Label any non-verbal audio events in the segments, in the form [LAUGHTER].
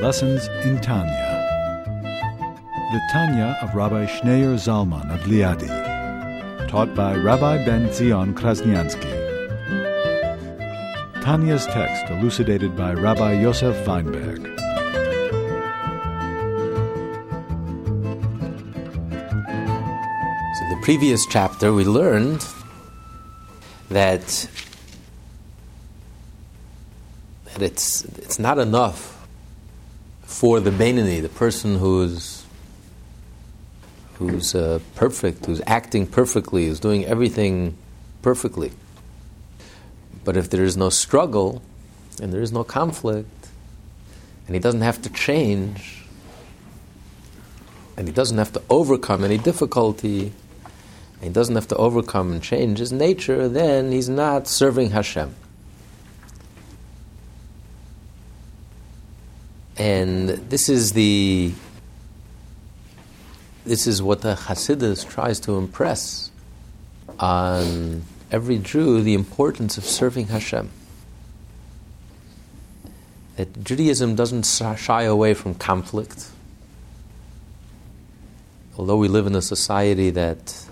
Lessons in Tanya. The Tanya of Rabbi Schneur Zalman of Liadi. Taught by Rabbi Ben Zion Krasniansky. Tanya's text elucidated by Rabbi Yosef Weinberg. So, the previous chapter, we learned that, that it's, it's not enough for the Beinoni, the person who's, who's uh, perfect, who's acting perfectly, who's doing everything perfectly. But if there is no struggle and there is no conflict, and he doesn't have to change, and he doesn't have to overcome any difficulty, and he doesn't have to overcome and change his nature, then he's not serving Hashem. And this is the this is what the Hasidus tries to impress on every Jew the importance of serving Hashem. That Judaism doesn't shy away from conflict. Although we live in a society that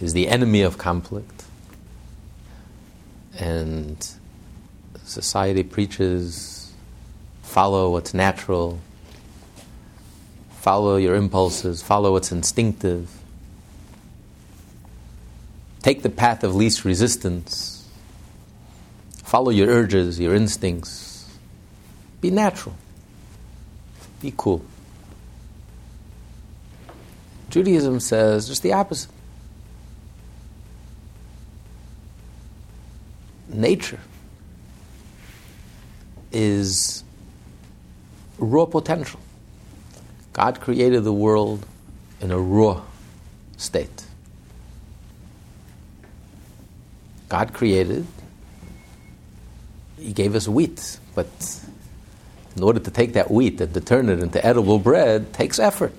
is the enemy of conflict, and society preaches follow what's natural, follow your impulses, follow what's instinctive Take the path of least resistance. Follow your urges, your instincts. Be natural. Be cool. Judaism says just the opposite. Nature is raw potential. God created the world in a raw state. God created, He gave us wheat, but in order to take that wheat and to turn it into edible bread takes effort.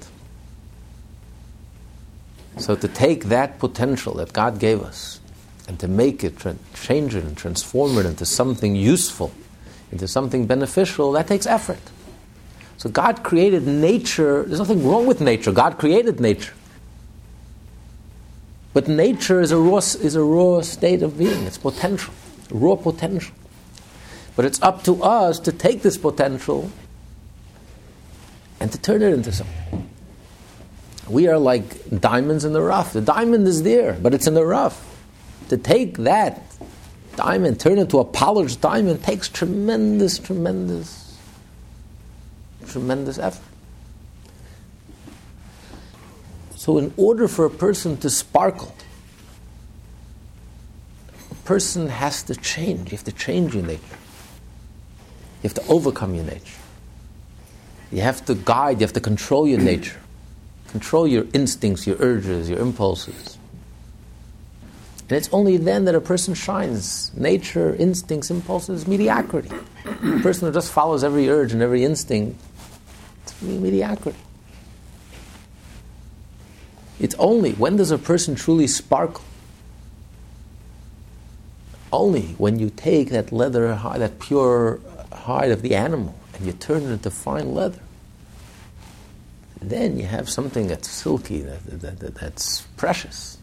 So to take that potential that God gave us and to make it, change it, and transform it into something useful, into something beneficial, that takes effort. So God created nature. There's nothing wrong with nature. God created nature. But nature is a raw, is a raw state of being, it's potential, raw potential. But it's up to us to take this potential and to turn it into something. We are like diamonds in the rough. The diamond is there, but it's in the rough. To take that diamond, turn it into a polished diamond, takes tremendous, tremendous, tremendous effort. So, in order for a person to sparkle, a person has to change. You have to change your nature. You have to overcome your nature. You have to guide, you have to control your nature. Control your instincts, your urges, your impulses. And it's only then that a person shines. Nature, instincts, impulses, mediocrity. a person who just follows every urge and every instinct, mediocrity. It's only when does a person truly sparkle? Only when you take that leather, that pure hide of the animal, and you turn it into fine leather. Then you have something that's silky, that, that, that, that's precious,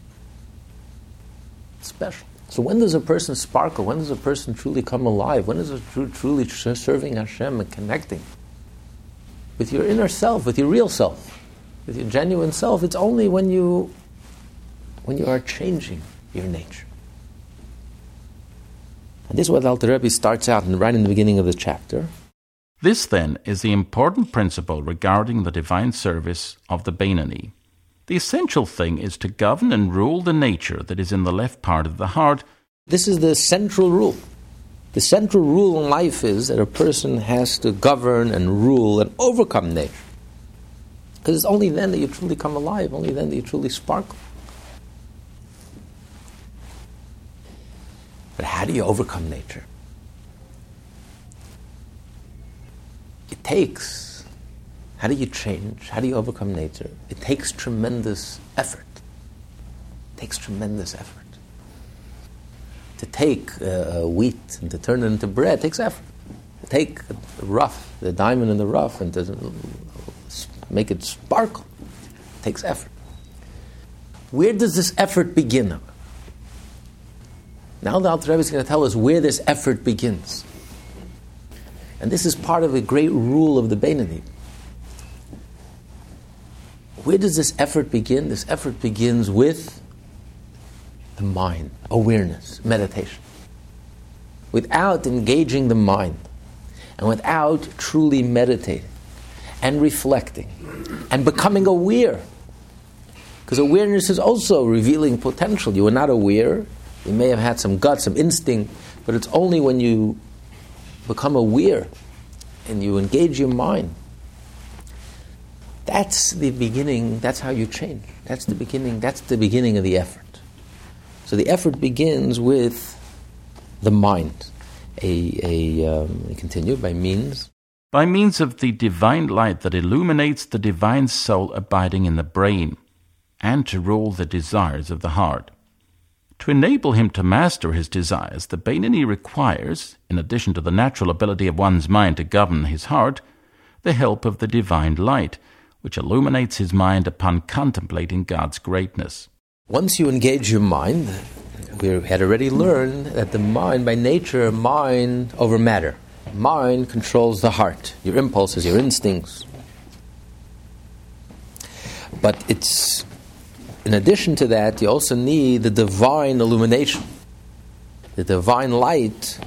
special. So when does a person sparkle? When does a person truly come alive? When is a tr- truly tr- serving Hashem and connecting with your inner self, with your real self? with your genuine self, it's only when you when you are changing your nature. And this is what Alter Rebbe starts out in, right in the beginning of the chapter. This, then, is the important principle regarding the divine service of the Beinoni. The essential thing is to govern and rule the nature that is in the left part of the heart. This is the central rule. The central rule in life is that a person has to govern and rule and overcome nature. Because it's only then that you truly come alive, only then that you truly sparkle. But how do you overcome nature? It takes, how do you change? How do you overcome nature? It takes tremendous effort. It takes tremendous effort. To take uh, wheat and to turn it into bread takes effort. take the rough, the diamond in the rough, and to make it sparkle. It takes effort. Where does this effort begin? Now the Alter Rebbe is going to tell us where this effort begins. And this is part of a great rule of the Beinoni. Where does this effort begin? This effort begins with the mind, awareness, meditation. Without engaging the mind, and without truly meditating and reflecting and becoming aware, because awareness is also revealing potential. You are not aware, you may have had some gut, some instinct, but it's only when you become aware and you engage your mind. That's the beginning, that's how you change. That's the beginning, that's the beginning of the effort. So the effort begins with the mind. A, a um, continue by means. By means of the divine light that illuminates the divine soul abiding in the brain, and to rule the desires of the heart. To enable him to master his desires, the Beinoni requires, in addition to the natural ability of one's mind to govern his heart, the help of the divine light, which illuminates his mind upon contemplating God's greatness. Once you engage your mind, we had already learned that the mind, by nature, mind over matter. Mind controls the heart, your impulses, your instincts. But it's in addition to that, you also need the divine illumination, the divine light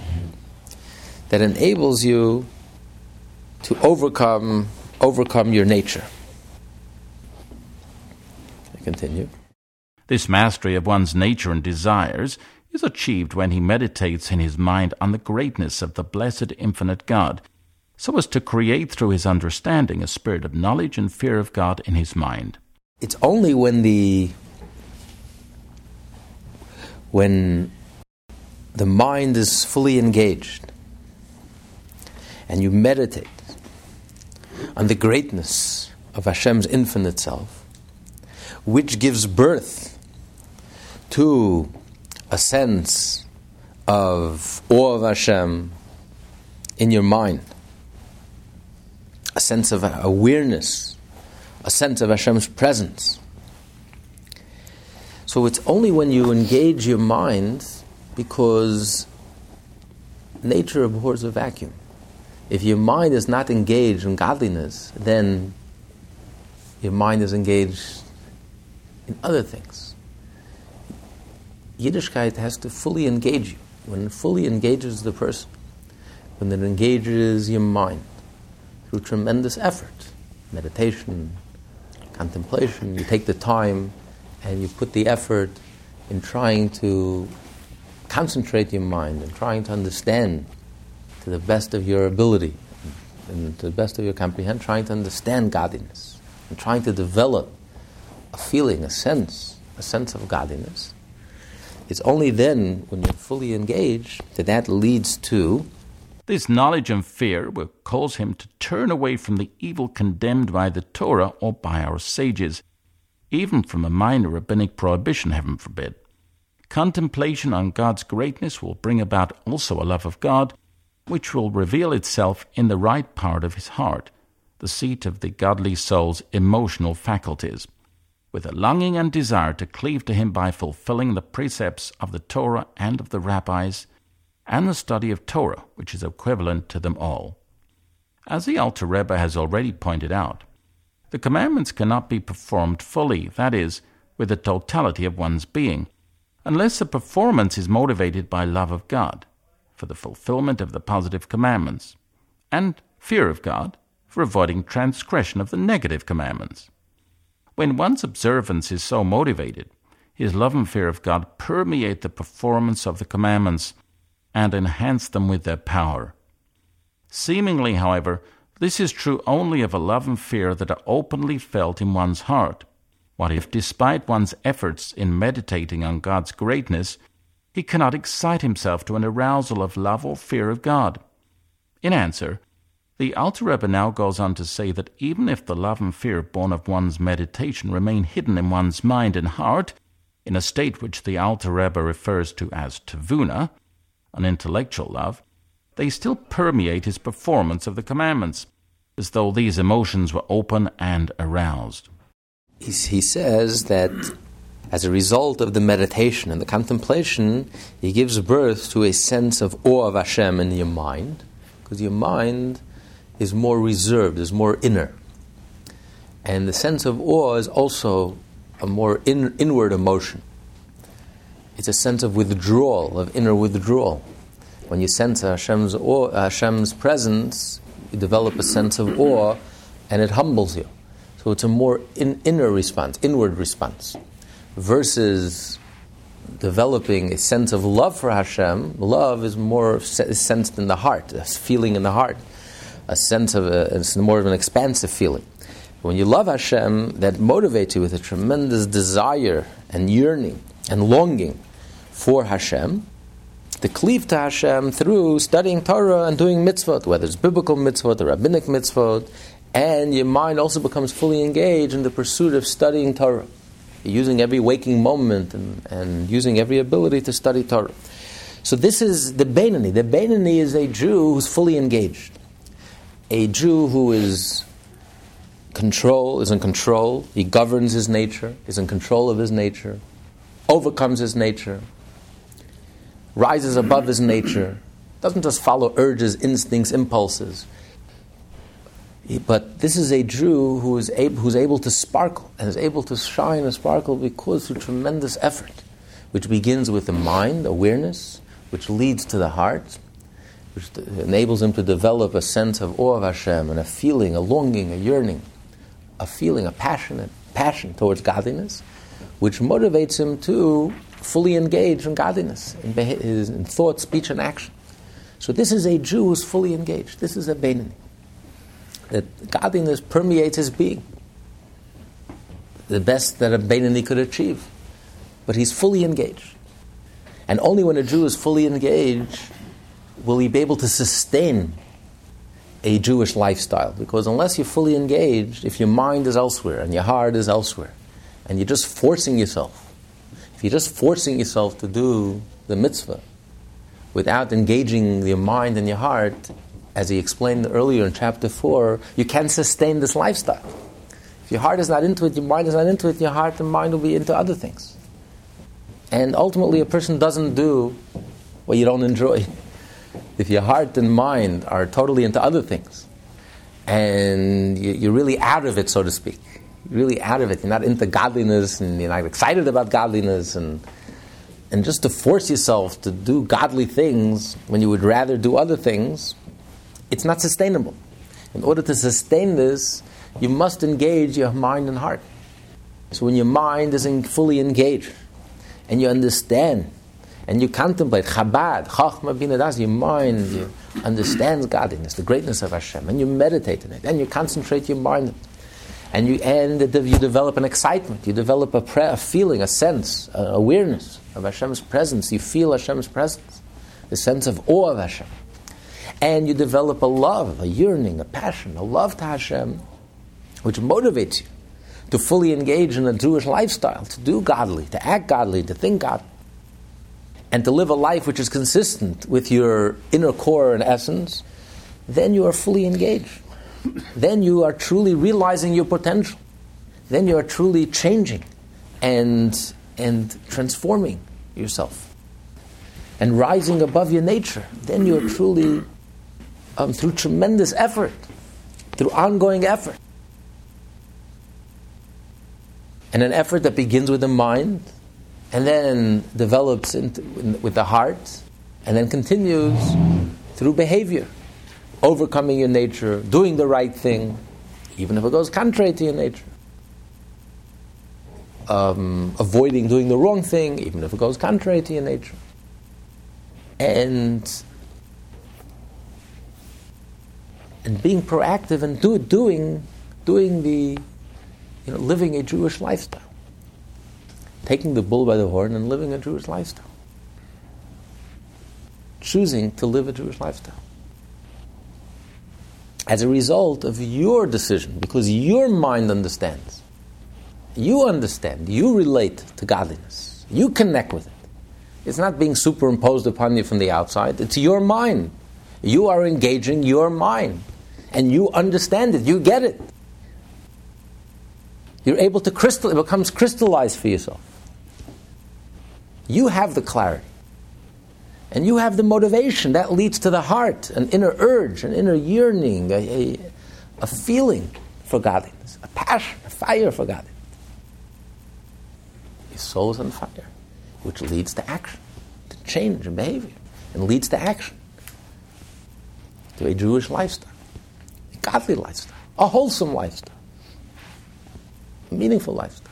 that enables you to overcome overcome your nature. I continue. This mastery of one's nature and desires is achieved when he meditates in his mind on the greatness of the blessed infinite God, so as to create through his understanding a spirit of knowledge and fear of God in his mind. It's only when the when the mind is fully engaged and you meditate on the greatness of Hashem's infinite self, which gives birth to a sense of awe of Hashem in your mind, a sense of awareness a sense of Hashem's presence. So it's only when you engage your mind because nature abhors a vacuum. If your mind is not engaged in godliness, then your mind is engaged in other things. Yiddishkeit has to fully engage you. When it fully engages the person, when it engages your mind through tremendous effort, meditation, contemplation, you take the time and you put the effort in trying to concentrate your mind and trying to understand to the best of your ability and to the best of your comprehension, trying to understand godliness and trying to develop a feeling, a sense, a sense of godliness. It's only then, when you're fully engaged, that that leads to this knowledge and fear will cause him to turn away from the evil condemned by the Torah or by our sages, even from a minor rabbinic prohibition, heaven forbid. Contemplation on God's greatness will bring about also a love of God, which will reveal itself in the right part of his heart, the seat of the godly soul's emotional faculties, with a longing and desire to cleave to him by fulfilling the precepts of the Torah and of the rabbis and the study of Torah, which is equivalent to them all. As the Alter Rebbe has already pointed out, the commandments cannot be performed fully, that is, with the totality of one's being, unless the performance is motivated by love of God, for the fulfillment of the positive commandments, and fear of God, for avoiding transgression of the negative commandments. When one's observance is so motivated, his love and fear of God permeate the performance of the commandments and enhance them with their power. Seemingly, however, this is true only of a love and fear that are openly felt in one's heart. What if, despite one's efforts in meditating on God's greatness, he cannot excite himself to an arousal of love or fear of God? In answer, the Alter Rebbe now goes on to say that even if the love and fear born of one's meditation remain hidden in one's mind and heart, in a state which the Alter Rebbe refers to as tavuna, an intellectual love, they still permeate his performance of the commandments, as though these emotions were open and aroused. He says that as a result of the meditation and the contemplation, he gives birth to a sense of awe of Hashem in your mind, because your mind is more reserved, is more inner. And the sense of awe is also a more in, inward emotion. It's a sense of withdrawal, of inner withdrawal. When you sense Hashem's, awe, Hashem's presence, you develop a sense of awe and it humbles you. So it's a more in, inner response, inward response, versus developing a sense of love for Hashem. Love is more sensed in the heart, a feeling in the heart, a sense of a, it's more of an expansive feeling. When you love Hashem, that motivates you with a tremendous desire and yearning and longing for Hashem, to cleave to Hashem through studying Torah and doing mitzvot, whether it's biblical mitzvot or rabbinic mitzvot, and your mind also becomes fully engaged in the pursuit of studying Torah. Using every waking moment and, and using every ability to study Torah. So this is the Beinoni. The Beinoni is a Jew who's fully engaged. A Jew who is control, is in control. He governs his nature, is in control of his nature, overcomes his nature, rises above his nature, doesn't just follow urges, instincts, impulses. But this is a Jew who is able, who's able to sparkle and is able to shine and sparkle because through tremendous effort, which begins with the mind, awareness, which leads to the heart, which enables him to develop a sense of awe of Hashem and a feeling, a longing, a yearning a feeling, a passionate passion towards godliness, which motivates him to fully engage in godliness, in, in thought, speech, and action. So this is a Jew who's fully engaged. This is a Beinoni. That godliness permeates his being. The best that a Beinoni could achieve. But he's fully engaged. And only when a Jew is fully engaged will he be able to sustain a Jewish lifestyle. Because unless you're fully engaged, if your mind is elsewhere and your heart is elsewhere, and you're just forcing yourself, if you're just forcing yourself to do the mitzvah without engaging your mind and your heart, as he explained earlier in chapter 4, you can't sustain this lifestyle. If your heart is not into it, your mind is not into it, your heart and mind will be into other things. And ultimately, a person doesn't do what you don't enjoy [LAUGHS] if your heart and mind are totally into other things, and you're really out of it, so to speak, you're really out of it, you're not into godliness, and you're not excited about godliness, and and just to force yourself to do godly things when you would rather do other things, it's not sustainable. In order to sustain this, you must engage your mind and heart. So when your mind isn't fully engaged and you understand and you contemplate Chabad, Chachma Binah Daas, your mind you understands godliness, the greatness of Hashem, and you meditate in it, and you concentrate your mind, and you and you develop an excitement, you develop a, prayer, a feeling, a sense, awareness of Hashem's presence. You feel Hashem's presence, the sense of awe of Hashem, and you develop a love, a yearning, a passion, a love to Hashem, which motivates you to fully engage in a Jewish lifestyle, to do godly, to act godly, to think godly and to live a life which is consistent with your inner core and essence, then you are fully engaged. then you are truly realizing your potential. Then you are truly changing and, and transforming yourself and rising above your nature. Then you are truly, um, through tremendous effort, through ongoing effort, and an effort that begins with the mind and then develops into, with the heart, and then continues through behavior, overcoming your nature, doing the right thing, even if it goes contrary to your nature. Um, avoiding doing the wrong thing, even if it goes contrary to your nature. And and being proactive and do, doing doing the you know living a Jewish lifestyle taking the bull by the horn and living a Jewish lifestyle. Choosing to live a Jewish lifestyle. As a result of your decision, because your mind understands. You understand, you relate to godliness, you connect with it. It's not being superimposed upon you from the outside, it's your mind. You are engaging your mind, and you understand it, you get it. You're able to crystal, it becomes crystallized for yourself. You have the clarity. And you have the motivation that leads to the heart, an inner urge, an inner yearning, a, a, a feeling for godliness, a passion, a fire for godliness. Your soul is on fire, which leads to action, to change in behavior, and leads to action, to a Jewish lifestyle, a godly lifestyle, a wholesome lifestyle, a meaningful lifestyle.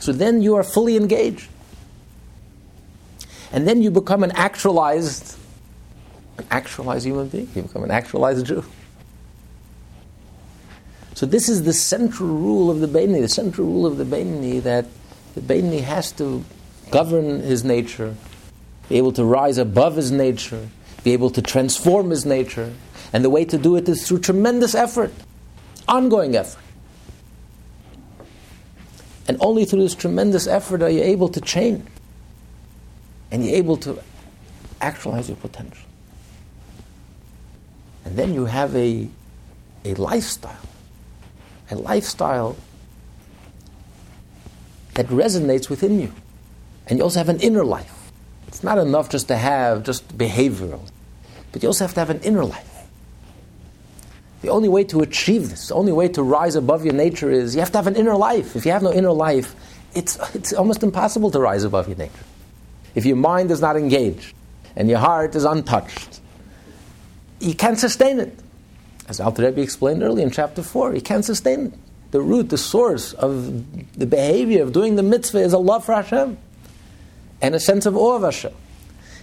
So then you are fully engaged. And then you become an actualized, an actualized human being. You become an actualized Jew. So this is the central rule of the Beinoni, the central rule of the Beinoni that the Beinoni has to govern his nature, be able to rise above his nature, be able to transform his nature. And the way to do it is through tremendous effort, ongoing effort. And only through this tremendous effort are you able to change and you're able to actualize your potential. And then you have a, a lifestyle, a lifestyle that resonates within you. And you also have an inner life. It's not enough just to have just behavioral, but you also have to have an inner life. The only way to achieve this, the only way to rise above your nature is you have to have an inner life. If you have no inner life, it's, it's almost impossible to rise above your nature. If your mind is not engaged and your heart is untouched, you can't sustain it. As Alter Rebbe explained earlier in chapter 4, you can't sustain it. The root, the source of the behavior of doing the mitzvah is a love for Hashem and a sense of awe of Hashem.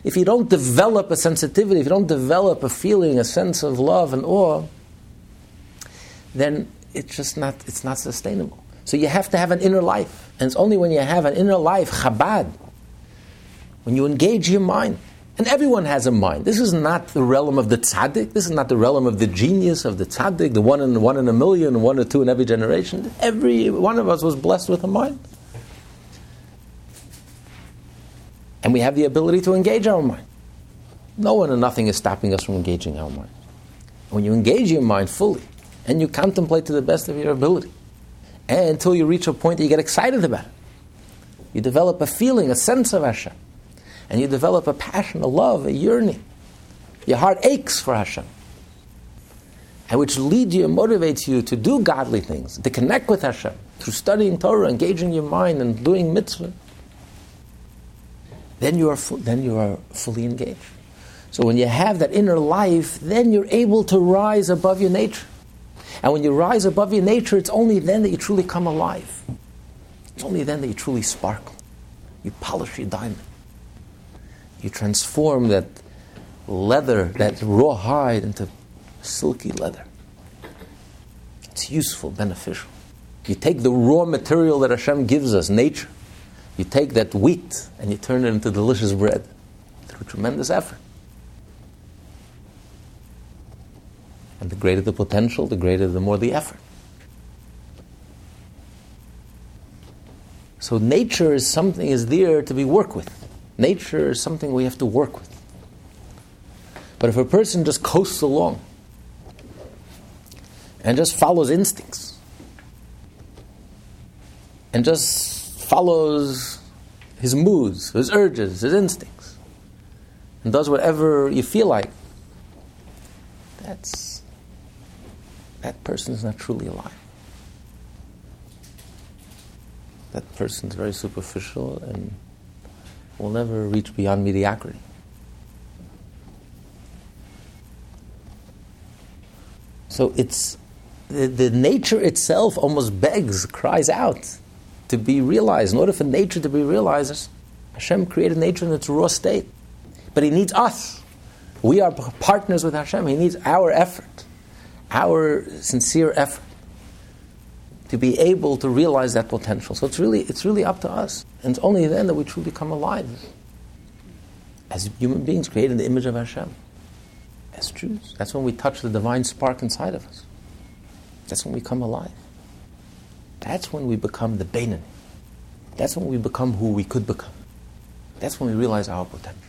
If you don't develop a sensitivity, if you don't develop a feeling, a sense of love and awe, then it's just not, it's not sustainable. So you have to have an inner life. And it's only when you have an inner life, Chabad, when you engage your mind. And everyone has a mind. This is not the realm of the tzaddik. This is not the realm of the genius of the tzaddik, the one in one in a million, one or two in every generation. Every one of us was blessed with a mind. And we have the ability to engage our mind. No one and nothing is stopping us from engaging our mind. When you engage your mind fully and you contemplate to the best of your ability, and until you reach a point that you get excited about it, you develop a feeling, a sense of Hashem and you develop a passion, a love, a yearning. Your heart aches for Hashem. And which leads you and motivates you to do godly things, to connect with Hashem through studying Torah, engaging your mind, and doing mitzvah. Then you are, then you are fully engaged. So when you have that inner life, then you're able to rise above your nature. And when you rise above your nature, it's only then that you truly come alive. It's only then that you truly sparkle. You polish your diamond you transform that leather, that raw hide, into silky leather. It's useful, beneficial. You take the raw material that Hashem gives us, nature, you take that wheat and you turn it into delicious bread through tremendous effort. And the greater the potential, the greater the more the effort. So nature is something is there to be worked with. Nature is something we have to work with. But if a person just coasts along and just follows instincts and just follows his moods, his urges, his instincts, and does whatever you feel like, that's that person is not truly alive. That person is very superficial and will never reach beyond mediocrity. So it's the, the, nature itself almost begs, cries out to be realized. In order for nature to be realized, Hashem created nature in its raw state. But He needs us. We are partners with Hashem. He needs our effort, our sincere effort to be able to realize that potential. So it's really, it's really up to us. And it's only then that we truly come alive as human beings created in the image of Hashem. As Jews. That's when we touch the divine spark inside of us. That's when we come alive. That's when we become the Beinoni. That's when we become who we could become. That's when we realize our potential.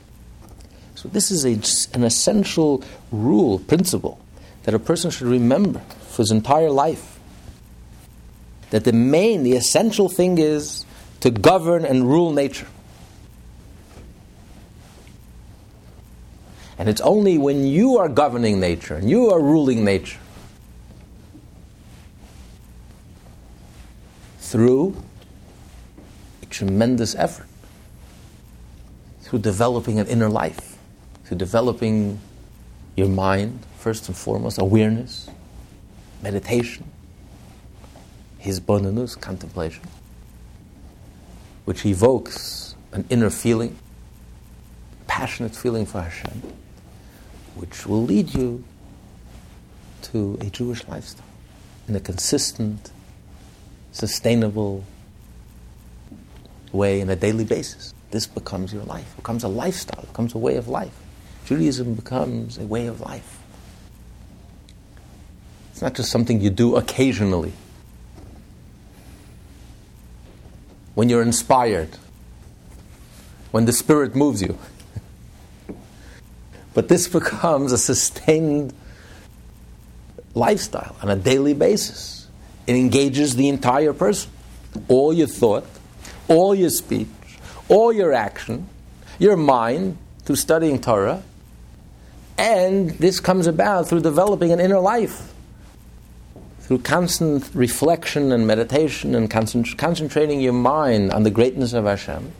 So, this is a, an essential rule, principle, that a person should remember for his entire life. That the main, the essential thing is to govern and rule nature. And it's only when you are governing nature and you are ruling nature through a tremendous effort, through developing an inner life, through developing your mind, first and foremost, awareness, meditation, hisbonenus, contemplation, which evokes an inner feeling, passionate feeling for Hashem which will lead you to a Jewish lifestyle in a consistent, sustainable way in a daily basis. This becomes your life, becomes a lifestyle, becomes a way of life. Judaism becomes a way of life. It's not just something you do occasionally. When you're inspired, when the Spirit moves you. [LAUGHS] But this becomes a sustained lifestyle on a daily basis. It engages the entire person. All your thought, all your speech, all your action, your mind through studying Torah, and this comes about through developing an inner life. Through constant reflection and meditation and concentrating your mind on the greatness of Hashem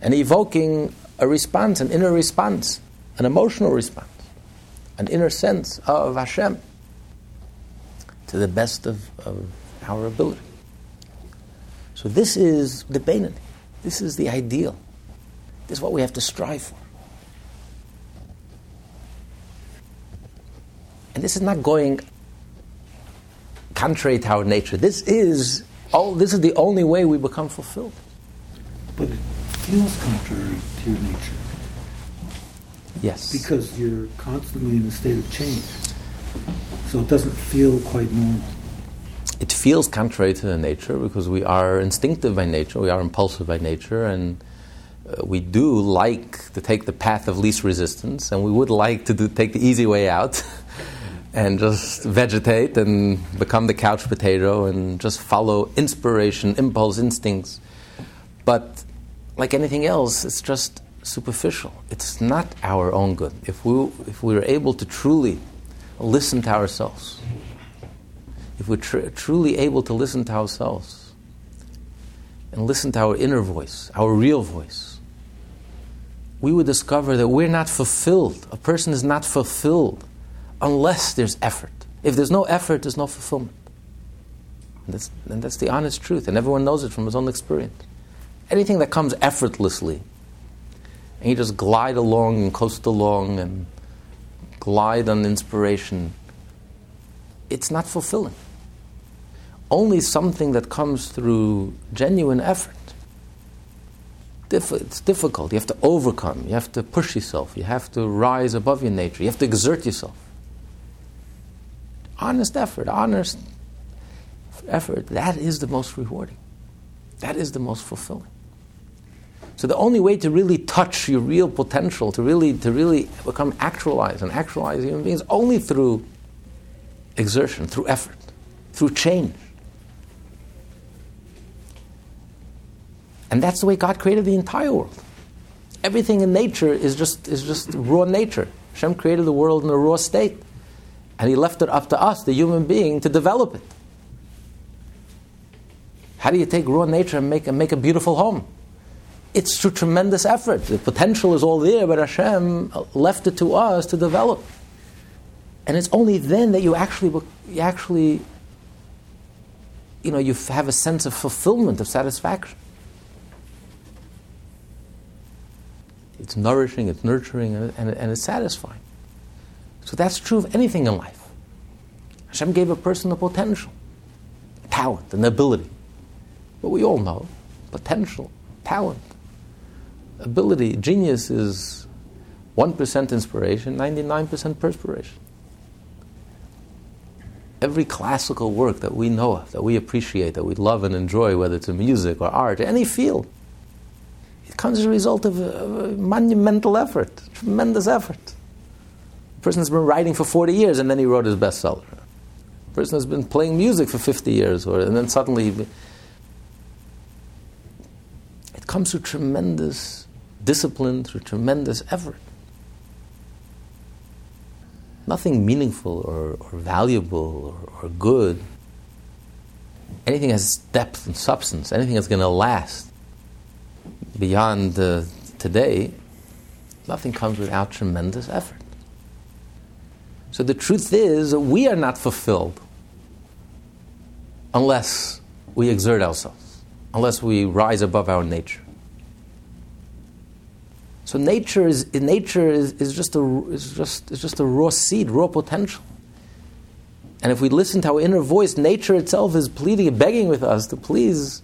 and evoking a response, an inner response an emotional response, an inner sense of Hashem to the best of, of our ability. So this is the Beinoni. This is the ideal. This is what we have to strive for. And this is not going contrary to our nature. This is all, this is the only way we become fulfilled. But it feels contrary to your nature. Yes. Because you're constantly in a state of change. So it doesn't feel quite normal. It feels contrary to the nature because we are instinctive by nature, we are impulsive by nature, and uh, we do like to take the path of least resistance, and we would like to do, take the easy way out [LAUGHS] and just vegetate and become the couch potato and just follow inspiration, impulse, instincts. But like anything else, it's just superficial. It's not our own good. If we, if we are able to truly listen to ourselves, if we're tr- truly able to listen to ourselves and listen to our inner voice, our real voice, we would discover that we're not fulfilled. A person is not fulfilled unless there's effort. If there's no effort, there's no fulfillment. And that's, and that's the honest truth, and everyone knows it from his own experience. Anything that comes effortlessly and you just glide along and coast along and glide on inspiration, it's not fulfilling. Only something that comes through genuine effort. It's difficult. You have to overcome. You have to push yourself. You have to rise above your nature. You have to exert yourself. Honest effort, honest effort, that is the most rewarding. That is the most fulfilling. So the only way to really touch your real potential, to really, to really become actualized and actualize human beings, only through exertion, through effort, through change. And that's the way God created the entire world. Everything in nature is just, is just raw nature. Hashem created the world in a raw state. And He left it up to us, the human being, to develop it. How do you take raw nature and make, and make a beautiful home? it's through tremendous effort. The potential is all there, but Hashem left it to us to develop. And it's only then that you actually, you actually, you know, you have a sense of fulfillment, of satisfaction. It's nourishing, it's nurturing, and, and, and it's satisfying. So that's true of anything in life. Hashem gave a person the potential, talent, and ability. But we all know potential, talent, ability, genius is 1% inspiration, 99% perspiration. Every classical work that we know of, that we appreciate, that we love and enjoy, whether it's in music or art, any field, It comes as a result of a, of a monumental effort, tremendous effort. Person has been writing for 40 years and then he wrote his bestseller. Person has been playing music for 50 years, or, and then suddenly it comes through tremendous discipline, through tremendous effort. Nothing meaningful or, or valuable or, or good anything has depth and substance, anything that's going to last beyond uh, today, nothing comes without tremendous effort. So the truth is, we are not fulfilled unless we exert ourselves, unless we rise above our nature. So nature is nature is, is just a is just is just a raw seed, raw potential. And if we listen to our inner voice, nature itself is pleading begging with us to please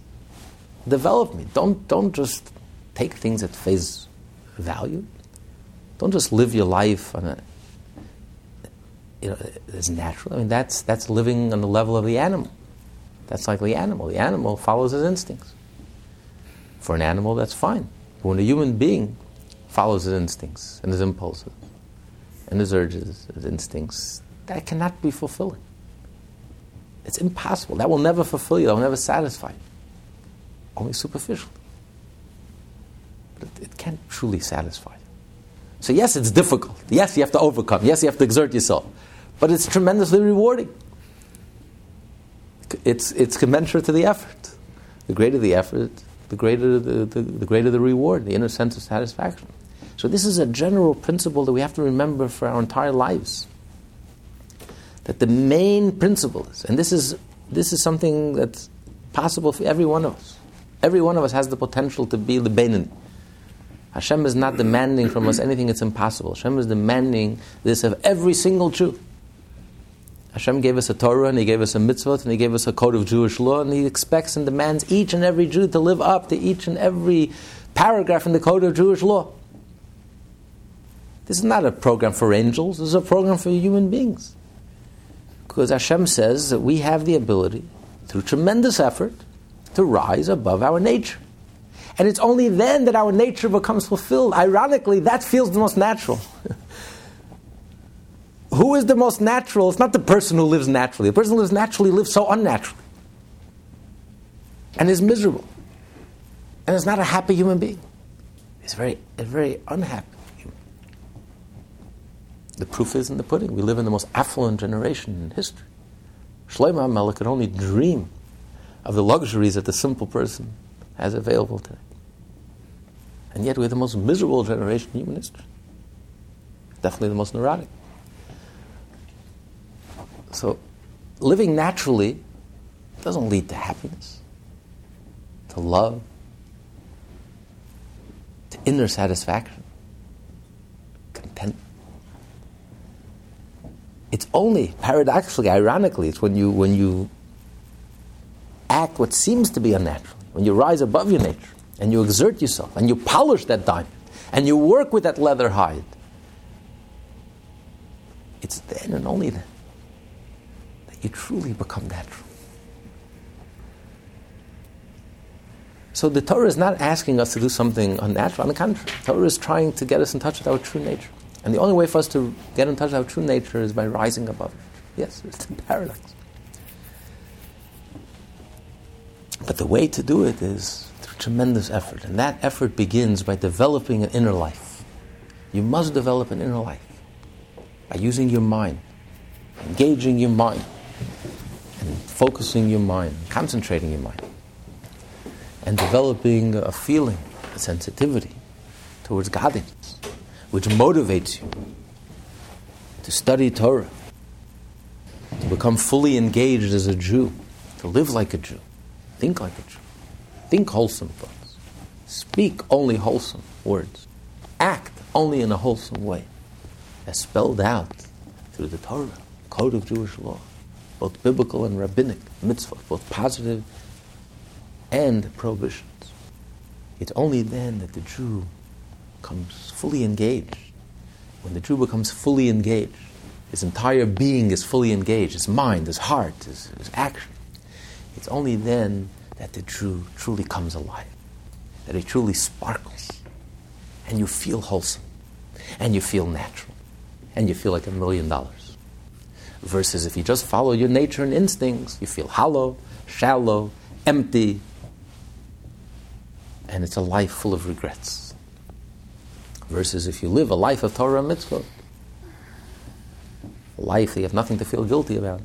develop me. Don't, don't just take things at face value. Don't just live your life on a, you know, as natural. I mean, that's, that's living on the level of the animal. That's like the animal. The animal follows his instincts. For an animal, that's fine. But when a human being follows his instincts and his impulses and his urges, his instincts, that cannot be fulfilling. It's impossible. That will never fulfill you. That will never satisfy you. Only superficially. But it, it can't truly satisfy you. So, yes, it's difficult. Yes, you have to overcome. Yes, you have to exert yourself. But it's tremendously rewarding. It's, it's commensurate to the effort. The greater the effort, the greater the, the, the greater the reward, the inner sense of satisfaction. So, this is a general principle that we have to remember for our entire lives that the main principle is, and this is, this is something that's possible for every one of us. Every one of us has the potential to be the Benin. Hashem is not demanding from us anything that's impossible. Hashem is demanding this of every single Jew. Hashem gave us a Torah and He gave us a mitzvot and He gave us a code of Jewish law and He expects and demands each and every Jew to live up to each and every paragraph in the code of Jewish law. This is not a program for angels, this is a program for human beings. Because Hashem says that we have the ability, through tremendous effort, to rise above our nature. And it's only then that our nature becomes fulfilled. Ironically, that feels the most natural. [LAUGHS] who is the most natural? It's not the person who lives naturally. The person who lives naturally lives so unnaturally and is miserable and is not a happy human being. He's very, very unhappy. The proof is in the pudding. We live in the most affluent generation in history. Shlomo HaMelech could only dream of the luxuries that the simple person has available today. And yet we're the most miserable generation in human history. Definitely the most neurotic. So living naturally doesn't lead to happiness, to love, to inner satisfaction, contentment it's only paradoxically, ironically, it's when you when you act what seems to be unnatural, when you rise above your nature and you exert yourself and you polish that diamond and you work with that leather hide. It's then and only then you truly become natural. So the Torah is not asking us to do something unnatural. On the contrary, the Torah is trying to get us in touch with our true nature. And the only way for us to get in touch with our true nature is by rising above it. Yes, it's a paradox. But the way to do it is through tremendous effort. And that effort begins by developing an inner life. You must develop an inner life by using your mind, engaging your mind, and focusing your mind, concentrating your mind, and developing a feeling, a sensitivity towards godliness which motivates you to study Torah, to become fully engaged as a Jew, to live like a Jew, think like a Jew, think wholesome thoughts, speak only wholesome words, act only in a wholesome way, as spelled out through the Torah, code of Jewish law, both biblical and rabbinic mitzvah, both positive and prohibitions. It's only then that the Jew becomes fully engaged, when the Jew becomes fully engaged, his entire being is fully engaged, his mind, his heart, his, his action, it's only then that the Jew truly comes alive. that it truly sparkles, and you feel wholesome, and you feel natural, and you feel like a million dollars. Versus if you just follow your nature and instincts, you feel hollow, shallow, empty, and it's a life full of regrets. Versus if you live a life of Torah and mitzvah, a life that you have nothing to feel guilty about,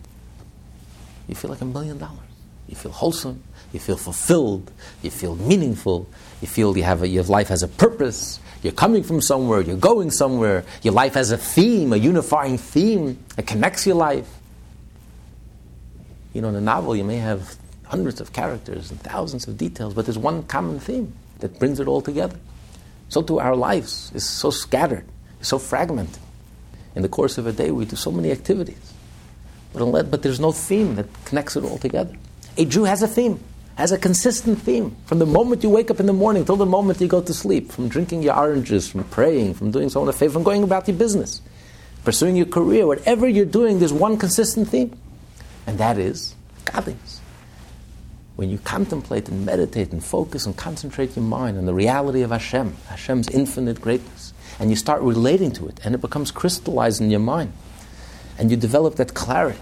you feel like a million dollars. You feel wholesome, you feel fulfilled, you feel meaningful, you feel you have a, your life has a purpose, you're coming from somewhere, you're going somewhere, your life has a theme, a unifying theme that connects your life. You know, in a novel, you may have hundreds of characters and thousands of details, but there's one common theme that brings it all together. So too our lives is so scattered, so fragmented. In the course of a day, we do so many activities, but, but there's no theme that connects it all together. A Jew has a theme, has a consistent theme. From the moment you wake up in the morning till the moment you go to sleep, from drinking your oranges, from praying, from doing so on a favor, from going about your business, pursuing your career, whatever you're doing, there's one consistent theme, and that is godliness when you contemplate and meditate and focus and concentrate your mind on the reality of Hashem, Hashem's infinite greatness, and you start relating to it, and it becomes crystallized in your mind, and you develop that clarity,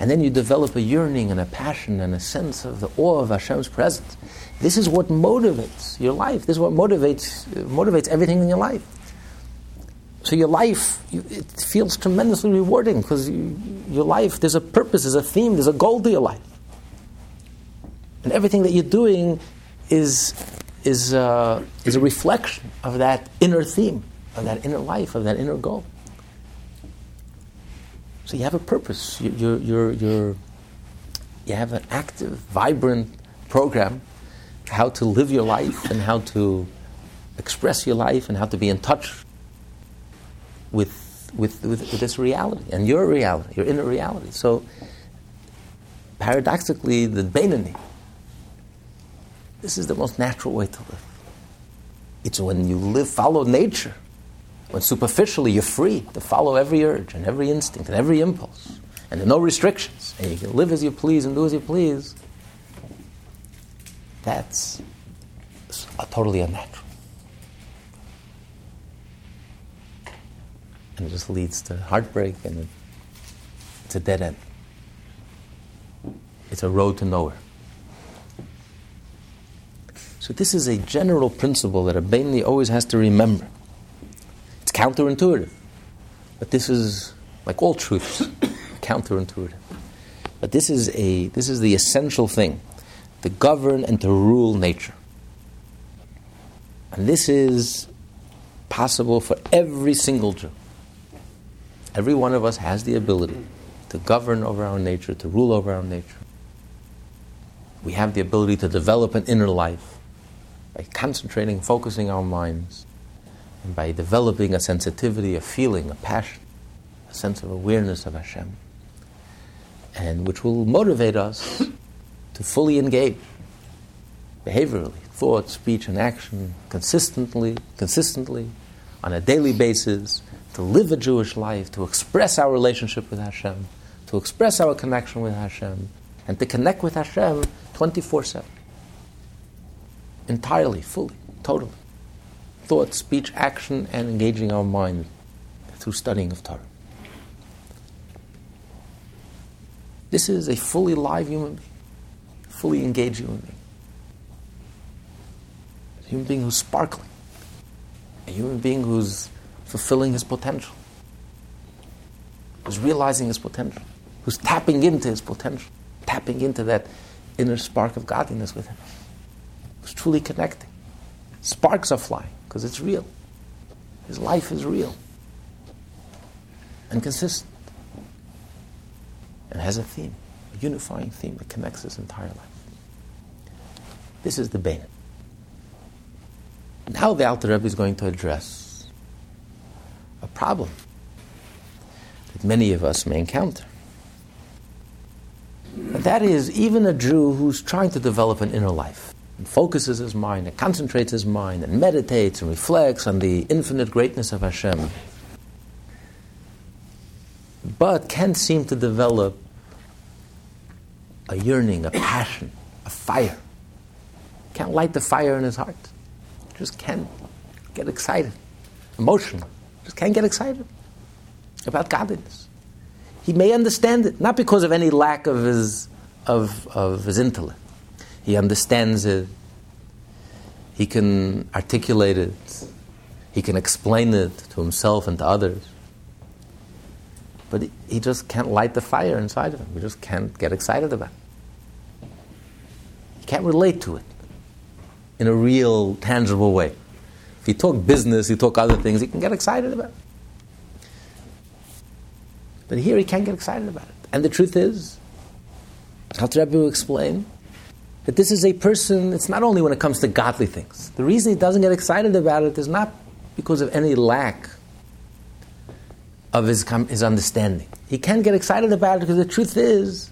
and then you develop a yearning and a passion and a sense of the awe of Hashem's presence. This is what motivates your life. This is what motivates motivates everything in your life. So your life, you, it feels tremendously rewarding because you, your life, there's a purpose, there's a theme, there's a goal to your life. And everything that you're doing is, is, uh, is a reflection of that inner theme, of that inner life, of that inner goal. So you have a purpose. You, you're, you're, you're, you have an active, vibrant program how to live your life and how to express your life and how to be in touch with, with, with, with this reality and your reality, your inner reality. So paradoxically, the Beinoni, this is the most natural way to live. It's when you live, follow nature, when superficially you're free to follow every urge and every instinct and every impulse, and there are no restrictions, and you can live as you please and do as you please. That's totally unnatural. And it just leads to heartbreak and it's a dead end. It's a road to nowhere. So this is a general principle that a Beinoni always has to remember. Counterintuitive, but this is like all truths, [COUGHS] counterintuitive. But this is a this is the essential thing, to govern and to rule nature. And this is possible for every single Jew. Every one of us has the ability to govern over our nature, to rule over our nature. We have the ability to develop an inner life by concentrating, focusing our minds, and by developing a sensitivity, a feeling, a passion, a sense of awareness of Hashem, and which will motivate us [COUGHS] to fully engage behaviorally, thought, speech, and action consistently, consistently, on a daily basis, to live a Jewish life, to express our relationship with Hashem, to express our connection with Hashem, and to connect with Hashem 24 7 entirely, fully, totally. Thought, speech, action, and engaging our mind through studying of Torah. This is a fully live human being, fully engaged human being. A human being who's sparkling, a human being who's fulfilling his potential, who's realizing his potential, who's tapping into his potential, tapping into that inner spark of godliness within him who's truly connecting. Sparks are flying because it's real. His life is real and consistent and has a theme, a unifying theme that connects his entire life. This is the Beinoni. Now the Alter Rebbe is going to address a problem that many of us may encounter. And that is even a Jew who's trying to develop an inner life focuses his mind and concentrates his mind and meditates and reflects on the infinite greatness of Hashem, but can't seem to develop a yearning, a passion, a fire. Can't light the fire in his heart. just can't get excited, emotional. Just can't get excited about godliness. He may understand it, not because of any lack of his, of, of his intellect. He understands it, he can articulate it, he can explain it to himself and to others. But he just can't light the fire inside of him. He just can't get excited about it. He can't relate to it in a real, tangible way. If you talk business, you talk other things, he can get excited about it. But here he can't get excited about it. And the truth is, Alter Rebbe will explain that this is a person, it's not only when it comes to godly things. The reason he doesn't get excited about it is not because of any lack of his, his understanding. He can't get excited about it because the truth is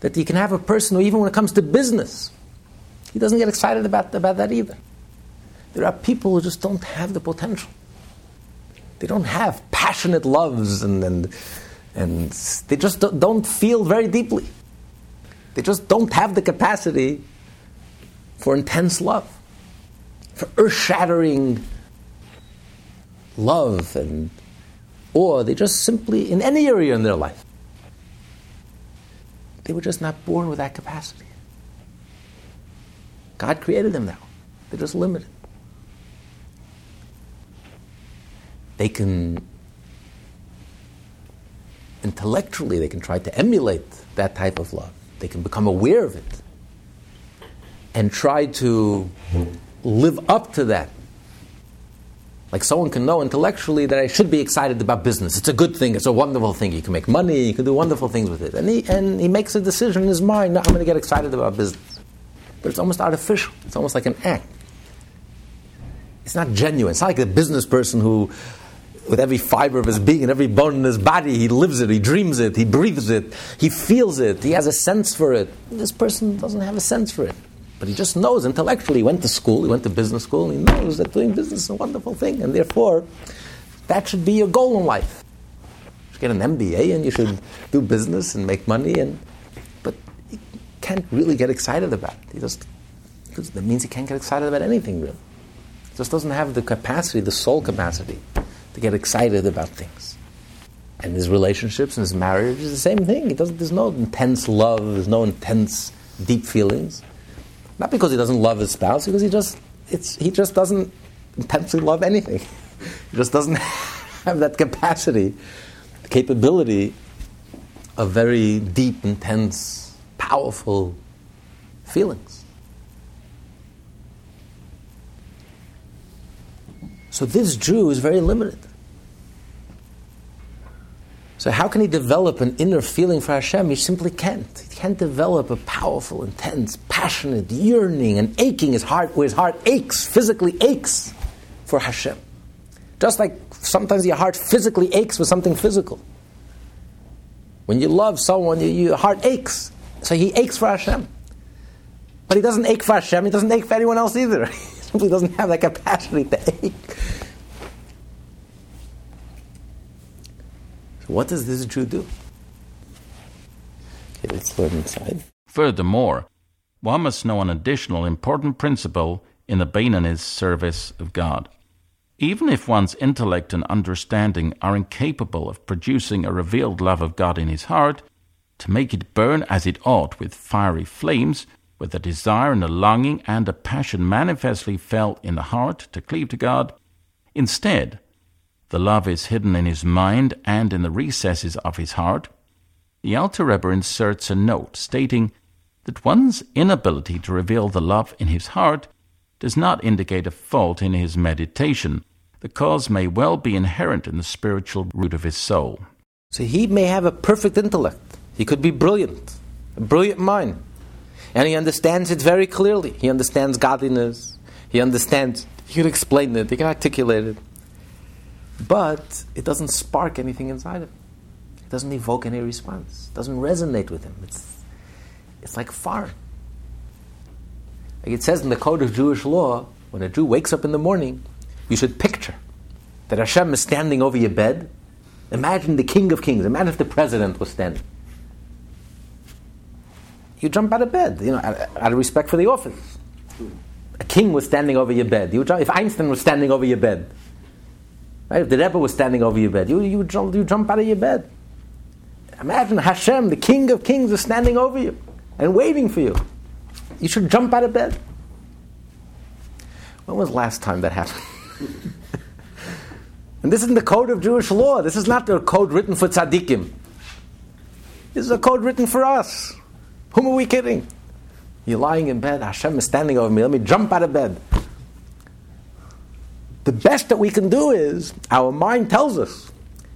that you can have a person who, even when it comes to business, he doesn't get excited about, about that either. There are people who just don't have the potential. They don't have passionate loves and, and, and they just don't feel very deeply. They just don't have the capacity for intense love, for earth shattering love and or they just simply, in any area in their life, they were just not born with that capacity. God created them now. They're just limited. They can, intellectually, they can try to emulate that type of love. They can become aware of it and try to live up to that like someone can know intellectually that I should be excited about business. It's a good thing. It's a wonderful thing. You can make money. You can do wonderful things with it. And he, and he makes a decision in his mind, no, I'm going to get excited about business. But it's almost artificial. It's almost like an act. It's not genuine. It's not like a business person who, with every fiber of his being and every bone in his body, he lives it, he dreams it, he breathes it, he feels it, he has a sense for it. This person doesn't have a sense for it. But he just knows intellectually. He went to school, he went to business school, and he knows that doing business is a wonderful thing. And therefore, that should be your goal in life. You should get an MBA and you should do business and make money. And, but he can't really get excited about it. He just, that means he can't get excited about anything really. He just doesn't have the capacity, the soul capacity, to get excited about things. And his relationships and his marriage is the same thing. He doesn't, there's no intense love, there's no intense, deep feelings. Not because he doesn't love his spouse, because he just it's he just doesn't intensely love anything. [LAUGHS] he just doesn't [LAUGHS] have that capacity, capability of very deep, intense, powerful feelings. So this Jew is very limited. So how can he develop an inner feeling for Hashem? He simply can't. He can't develop a powerful, intense, passionate yearning and aching his heart, where his heart aches, physically aches for Hashem. Just like sometimes your heart physically aches for something physical. When you love someone, you, your heart aches. So he aches for Hashem. But he doesn't ache for Hashem, he doesn't ache for anyone else either. [LAUGHS] simply doesn't have that capacity to ache So what does this Jew do? Okay, let's learn inside. Furthermore, one must know an additional important principle in the Beinoni's service of God. Even if one's intellect and understanding are incapable of producing a revealed love of God in his heart, to make it burn as it ought with fiery flames, with a desire and a longing and a passion manifestly felt in the heart to cleave to God, instead, the love is hidden in his mind and in the recesses of his heart. The Alter Rebbe inserts a note stating that one's inability to reveal the love in his heart does not indicate a fault in his meditation. The cause may well be inherent in the spiritual root of his soul. So he may have a perfect intellect. He could be brilliant, a brilliant mind. And he understands it very clearly. He understands godliness. He understands, he can explain it, he can articulate it but it doesn't spark anything inside him. It doesn't evoke any response. It doesn't resonate with him. It's, it's like foreign. Like it says in the code of Jewish law, when a Jew wakes up in the morning, you should picture that Hashem is standing over your bed. Imagine the King of Kings. Imagine if the President was standing. You jump out of bed, you know, out, of respect for the office. a king was standing over your bed, you would if Einstein was standing over your bed, right? if the Rebbe was standing over your bed, you, you, would jump, you jump out of your bed. Imagine Hashem, the King of Kings, is standing over you and waiting for you. You should jump out of bed. When was the last time that happened? [LAUGHS] and this isn't the code of Jewish law. This is not the code written for tzaddikim. This is a code written for us. Whom are we kidding? You're lying in bed, Hashem is standing over me, let me jump out of bed. The best that we can do is, our mind tells us,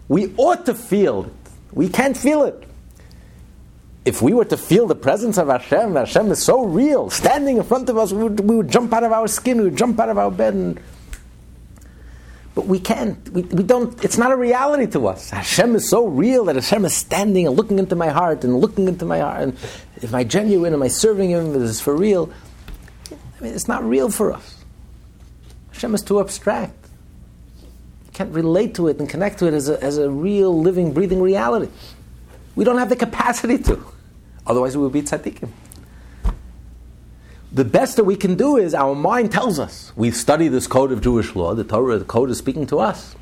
we ought to feel it. We can't feel it. If we were to feel the presence of Hashem, Hashem is so real, standing in front of us, we would, we would jump out of our skin, we would jump out of our bed and but we can't. We, we don't. It's not a reality to us. Hashem is so real that Hashem is standing and looking into my heart and looking into my heart. And am I genuine? Am I serving Him? Is this for real? I mean, it's not real for us. Hashem is too abstract. You can't relate to it and connect to it as a, as a real, living, breathing reality. We don't have the capacity to. Otherwise, we would be tzaddikim the best that we can do is our mind tells us. We study this code of Jewish law, the Torah, the code is speaking to us.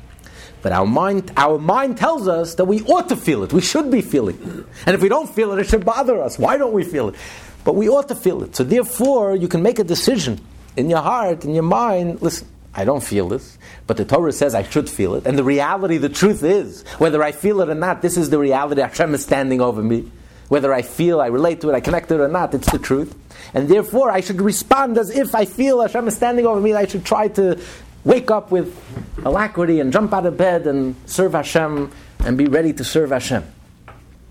But our mind, our mind tells us that we ought to feel it. We should be feeling it. And if we don't feel it, it should bother us. Why don't we feel it? But we ought to feel it. So therefore, you can make a decision in your heart, in your mind. Listen, I don't feel this, but the Torah says I should feel it. And the reality, the truth is, whether I feel it or not, this is the reality. Hashem is standing over me. Whether I feel, I relate to it, I connect to it or not, it's the truth. And therefore, I should respond as if I feel Hashem is standing over me. I should try to wake up with alacrity and jump out of bed and serve Hashem and be ready to serve Hashem.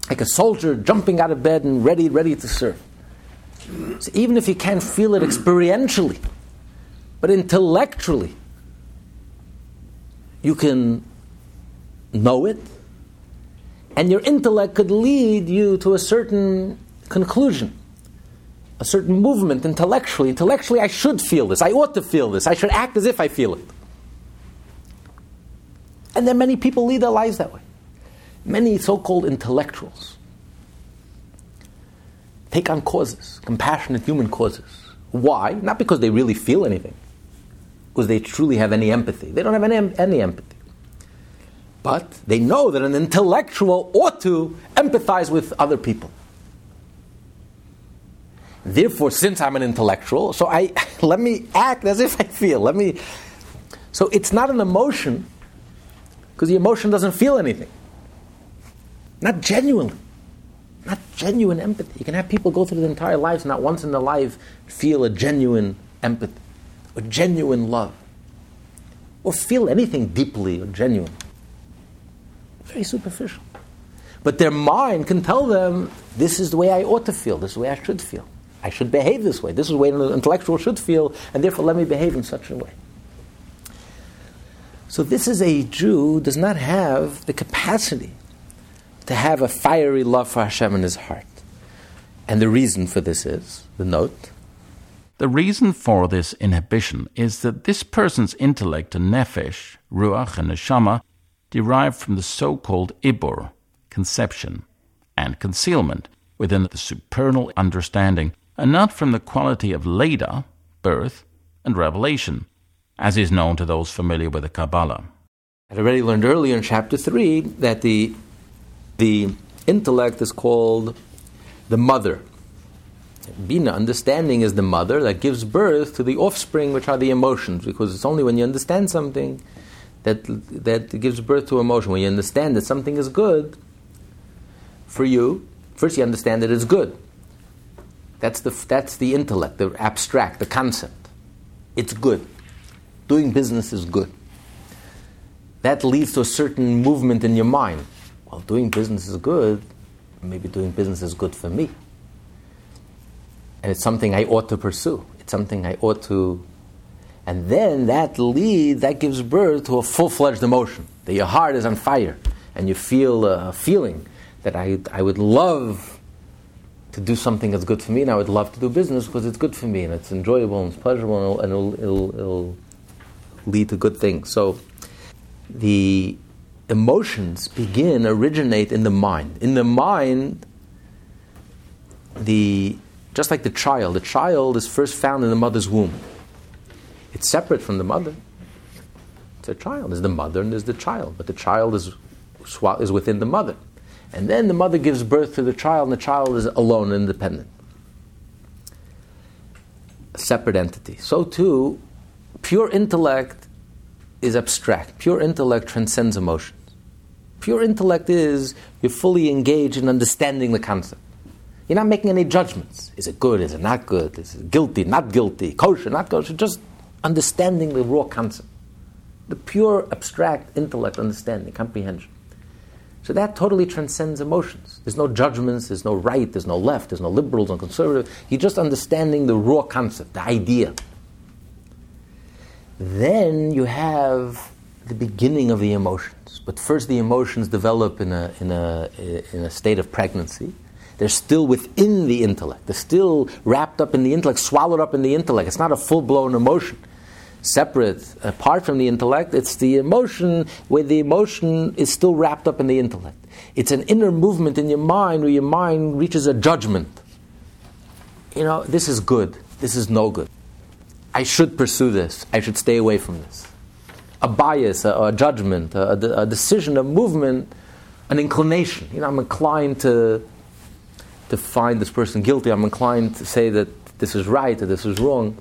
Like a soldier jumping out of bed and ready, ready to serve. So even if you can't feel it experientially, but intellectually, you can know it and your intellect could lead you to a certain conclusion, a certain movement intellectually. Intellectually, I should feel this. I ought to feel this. I should act as if I feel it. And then many people lead their lives that way. Many so called intellectuals take on causes, compassionate human causes. Why? Not because they really feel anything, because they truly have any empathy. They don't have any, any empathy. But they know that an intellectual ought to empathize with other people. Therefore, since I'm an intellectual, so I [LAUGHS] let me act as if I feel. Let me. So it's not an emotion, because the emotion doesn't feel anything. Not genuinely. Not genuine empathy. You can have people go through their entire lives, not once in their life feel a genuine empathy, or genuine love, or feel anything deeply or genuine. Very superficial. But their mind can tell them, this is the way I ought to feel, this is the way I should feel. I should behave this way. This is the way an intellectual should feel, and therefore let me behave in such a way. So this is a Jew does not have the capacity to have a fiery love for Hashem in his heart. And the reason for this is, the note, the reason for this inhibition is that this person's intellect and nefesh, ruach and neshama, derived from the so called ibur, conception, and concealment within the supernal understanding, and not from the quality of Leda, birth, and revelation, as is known to those familiar with the Kabbalah. I had already learned earlier in chapter 3 that the, the intellect is called the mother. Binah, understanding, is the mother that gives birth to the offspring, which are the emotions, because it's only when you understand something that, that gives birth to emotion. When you understand that something is good for you, first you understand that it's good. That's the, that's the intellect, the abstract, the concept. It's good. Doing business is good. That leads to a certain movement in your mind. Well, doing business is good. Maybe doing business is good for me. And it's something I ought to pursue. It's something I ought to and then that lead, that gives birth to a full fledged emotion. That your heart is on fire and you feel a feeling that I, I would love to do something that's good for me and I would love to do business because it's good for me and it's enjoyable and it's pleasurable and it'll, it'll, it'll lead to good things. So the emotions begin, originate in the mind. In the mind, the just like the child, the child is first found in the mother's womb. It's separate from the mother. It's a child. There's the mother and there's the child, but the child is, is within the mother. And then the mother gives birth to the child, and the child is alone independent. A separate entity. So too, pure intellect is abstract. Pure intellect transcends emotions. Pure intellect is you're fully engaged in understanding the concept. You're not making any judgments. Is it good? Is it not good? Is it guilty? Not guilty? Kosher? Not kosher? Just understanding the raw concept. The pure abstract intellect understanding, comprehension. So that totally transcends emotions. There's no judgments, there's no right, there's no left, there's no liberals, and conservative. You're just understanding the raw concept, the idea. Then you have the beginning of the emotions. But first, the emotions develop in a, in a, in a state of pregnancy. They're still within the intellect. They're still wrapped up in the intellect, swallowed up in the intellect. It's not a full blown emotion separate, apart from the intellect. It's the emotion where the emotion is still wrapped up in the intellect. It's an inner movement in your mind where your mind reaches a judgment. You know, this is good, this is no good. I should pursue this, I should stay away from this. A bias, a, a judgment, a, a, decision, a movement, an inclination. You know, I'm inclined to, to find this person guilty, I'm inclined to say that this is right or this is wrong.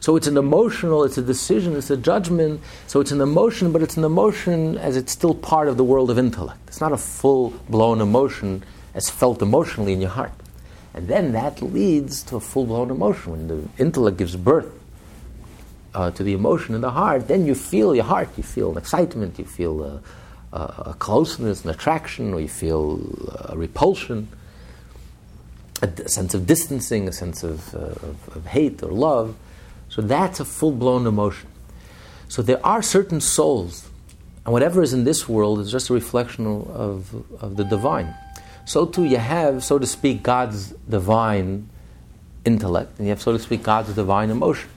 So it's an emotional, it's a decision, it's a judgment. So it's an emotion, but it's an emotion as it's still part of the world of intellect. It's not a full blown emotion as felt emotionally in your heart. And then that leads to a full blown emotion. When the intellect gives birth uh, to the emotion in the heart, then you feel your heart, you feel an excitement, you feel a, a, a closeness, an attraction, or you feel a repulsion, a, sense of distancing, a sense of, uh, of, of hate or love. So that's a full blown emotion. So there are certain souls, and whatever is in this world is just a reflection of, of the divine. So too, you have, so to speak, God's divine intellect, and you have, so to speak, God's divine emotion.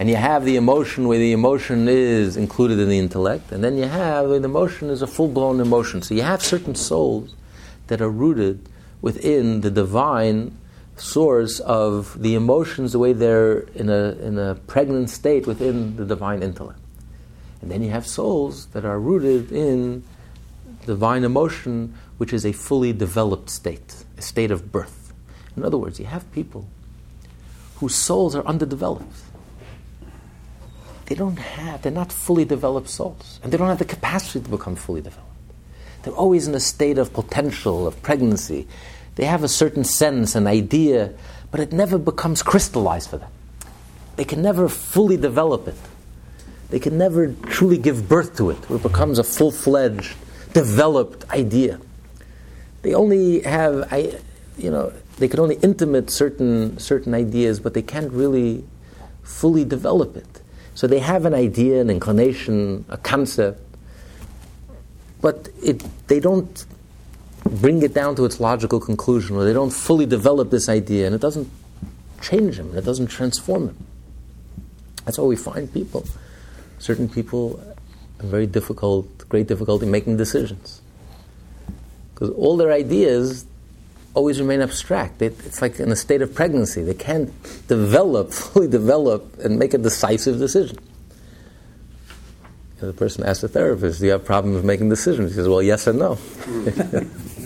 And you have the emotion where the emotion is included in the intellect, and then you have the emotion is a full blown emotion. So you have certain souls that are rooted within the divine source of the emotions the way they're in a, in a pregnant state within the divine intellect. And then you have souls that are rooted in divine emotion, which is a fully developed state, a state of birth. In other words, you have people whose souls are underdeveloped. They don't have, they're not fully developed souls, and they don't have the capacity to become fully developed. They're always in a state of potential, of pregnancy, they have a certain sense, an idea, but it never becomes crystallized for them. They can never fully develop it. They can never truly give birth to it, where it becomes a full fledged, developed idea. They only have, I, you know, they can only intimate certain, certain ideas, but they can't really fully develop it. So they have an idea, an inclination, a concept, but it, they don't bring it down to its logical conclusion, or they don't fully develop this idea, and it doesn't change them, and it doesn't transform them. That's why we find people. Certain people have very difficult, great difficulty making decisions. Because all their ideas always remain abstract. They, it's like in a state of pregnancy. They can't develop, [LAUGHS] fully develop, and make a decisive decision. the person asks the therapist, Do you have problems with making decisions? He says, Well, yes and no. [LAUGHS] [LAUGHS]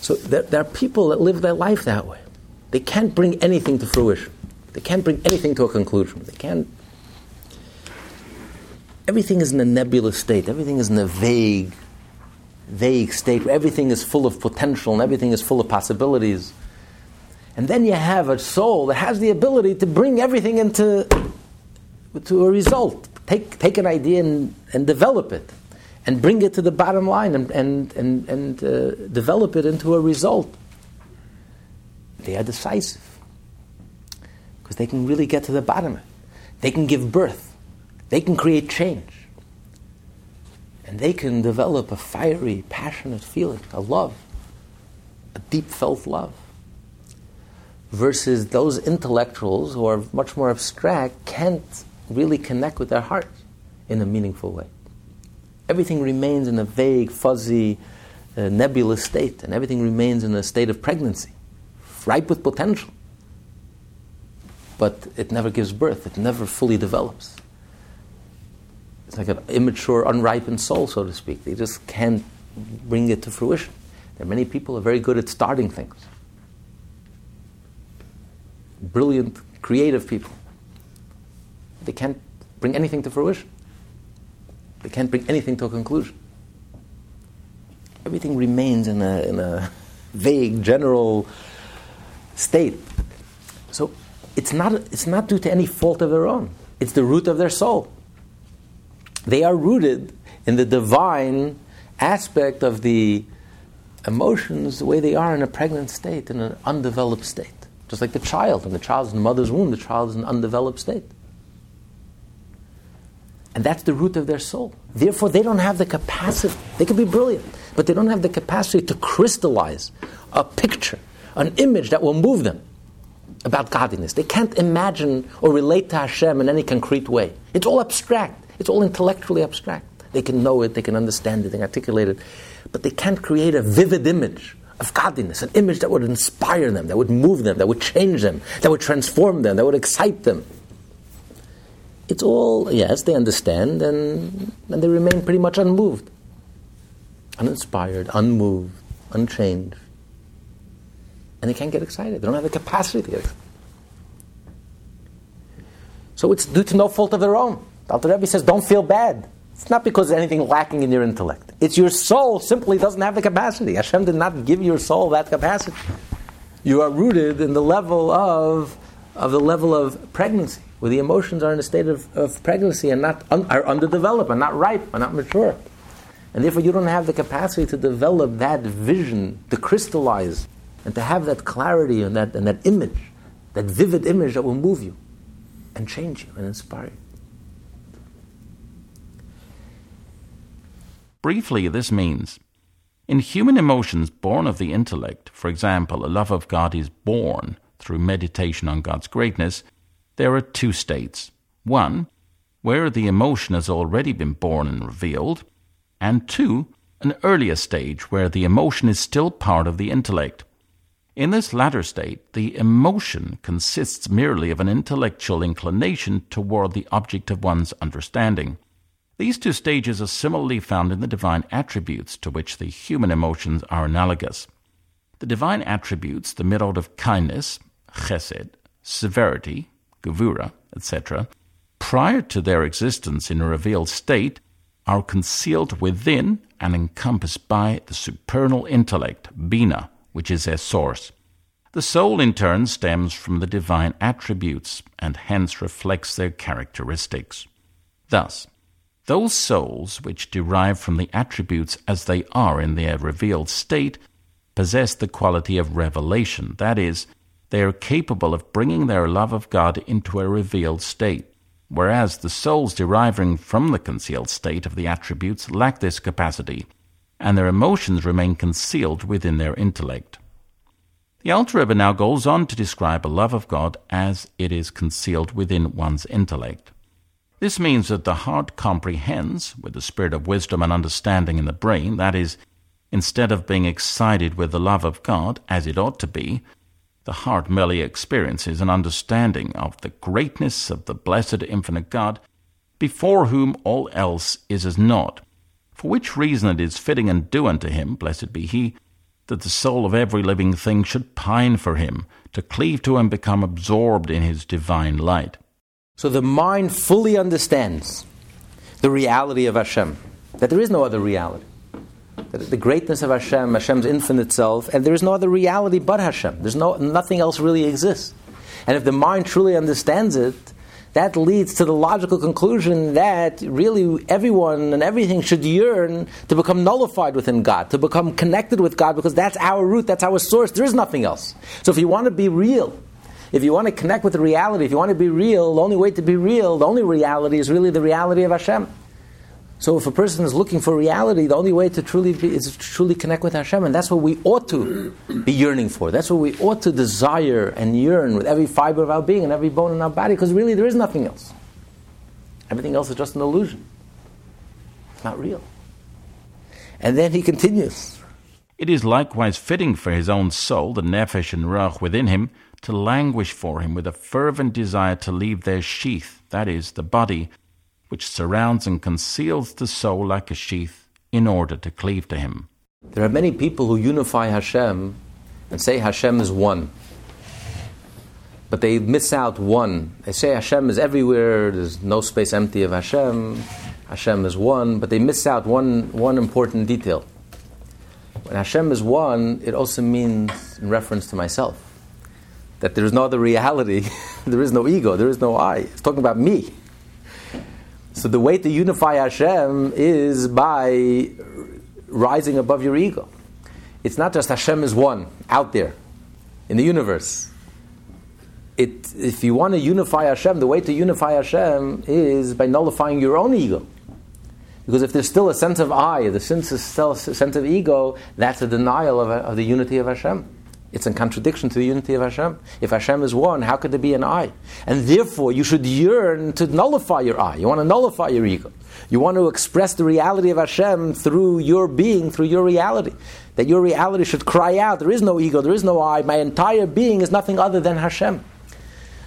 so there, there are people that live their life that way. They can't bring anything to fruition. They can't bring anything to a conclusion. They can't. Everything is in a nebulous state. Everything is in a vague, vague state where everything is full of potential and everything is full of possibilities. And then you have a soul that has the ability to bring everything into to a result. Take, take an idea and, and develop it and bring it to the bottom line and, and, and, and uh, develop it into a result. They are decisive because they can really get to the bottom of it. They can give birth, they can create change, and they can develop a fiery, passionate feeling, a love, a deep felt love. Versus those intellectuals who are much more abstract can't really connect with their hearts in a meaningful way everything remains in a vague, fuzzy, uh, nebulous state, and everything remains in a state of pregnancy, ripe with potential. but it never gives birth. It never fully develops. It's like an immature, unripened soul, so to speak. They just can't bring it to fruition. There are many people who are very good at starting things. Brilliant, creative people. They can't bring anything to fruition. They can't bring anything to a conclusion. Everything remains in a, in a vague, general state. So it's not, it's not due to any fault of their own. It's the root of their soul. They are rooted in the divine aspect of the emotions the way they are in a pregnant state, in an undeveloped state. Just like the child, in the mother's womb, the child is in an undeveloped state. And that's the root of their soul. Therefore, they don't have the capacity, they can be brilliant, but they don't have the capacity to crystallize a picture, an image that will move them about godliness. They can't imagine or relate to Hashem in any concrete way. It's all abstract, it's all intellectually abstract. They can know it, they can understand it, they can articulate it, but they can't create a vivid image of godliness, an image that would inspire them, that would move them, that would change them, that would transform them, that would excite them it's all, yes, they understand and, and they remain pretty much unmoved, uninspired, unmoved, unchanged. And they can't get excited. They don't have the capacity to get excited. So it's due to no fault of their own. Alter Rebbe says, don't feel bad. It's not because there's anything lacking in your intellect. It's your soul simply doesn't have the capacity. Hashem did not give your soul that capacity. You are rooted in the level of, of the level of pregnancy where the emotions are in a state of, of pregnancy and not un, are underdeveloped, and not ripe, and not mature. And therefore, you don't have the capacity to develop that vision, to crystallize, and to have that clarity and that, and that image, that vivid image that will move you and change you and inspire you. Briefly, this means in human emotions born of the intellect, for example, a love of God is born through meditation on God's greatness, there are two states. One, where the emotion has already been born and revealed, and two, an earlier stage where the emotion is still part of the intellect. In this latter state, the emotion consists merely of an intellectual inclination toward the object of one's understanding. These two stages are similarly found in the divine attributes to which the human emotions are analogous. The divine attributes, the mirror of kindness, chesed, severity, Gevura, etc., prior to their existence in a revealed state, are concealed within and encompassed by the supernal intellect, Binah, which is their source. The soul, in turn, stems from the divine attributes and hence reflects their characteristics. Thus, those souls which derive from the attributes as they are in their revealed state possess the quality of revelation, that is, they are capable of bringing their love of God into a revealed state, whereas the souls deriving from the concealed state of the attributes lack this capacity, and their emotions remain concealed within their intellect. The Alter Rebbe now goes on to describe a love of God as it is concealed within one's intellect. This means that the heart comprehends, with the spirit of wisdom and understanding in the brain, that is, instead of being excited with the love of God, as it ought to be, the heart merely experiences an understanding of the greatness of the blessed infinite God, before whom all else is as naught. For which reason it is fitting and due unto him, blessed be he, that the soul of every living thing should pine for him, to cleave to and become absorbed in his divine light. So the mind fully understands the reality of Hashem, that there is no other reality the greatness of Hashem, Hashem's infinite self, and there is no other reality but Hashem. There's no nothing else really exists. And if the mind truly understands it, that leads to the logical conclusion that really everyone and everything should yearn to become nullified within God, to become connected with God, because that's our root, that's our source. There is nothing else. So if you want to be real, if you want to connect with the reality, if you want to be real, the only way to be real, the only reality is really the reality of Hashem. So if a person is looking for reality, the only way to truly be is to truly connect with Hashem, and that's what we ought to be yearning for. That's what we ought to desire and yearn with every fiber of our being and every bone in our body, because really there is nothing else. Everything else is just an illusion. It's not real. And then he continues. It is likewise fitting for his own soul, the nefesh and ruach within him, to languish for him with a fervent desire to leave their sheath, that is, the body, which surrounds and conceals the soul like a sheath, in order to cleave to him. There are many people who unify Hashem and say Hashem is one. But they miss out one. They say Hashem is everywhere, there's no space empty of Hashem, Hashem is one, but they miss out one, one important detail. When Hashem is one, it also means, in reference to myself, that there is no other reality, [LAUGHS] there is no ego, there is no I. It's talking about me. So the way to unify Hashem is by rising above your ego. It's not just Hashem is one out there in the universe. It, if you want to unify Hashem, the way to unify Hashem is by nullifying your own ego. Because if there's still a sense of I, the sense of, sense of ego, that's a denial of, of the unity of Hashem. It's in contradiction to the unity of Hashem. If Hashem is one, how could there be an I? And therefore, you should yearn to nullify your I. You want to nullify your ego. You want to express the reality of Hashem through your being, through your reality. That your reality should cry out, there is no ego, there is no I. My entire being is nothing other than Hashem.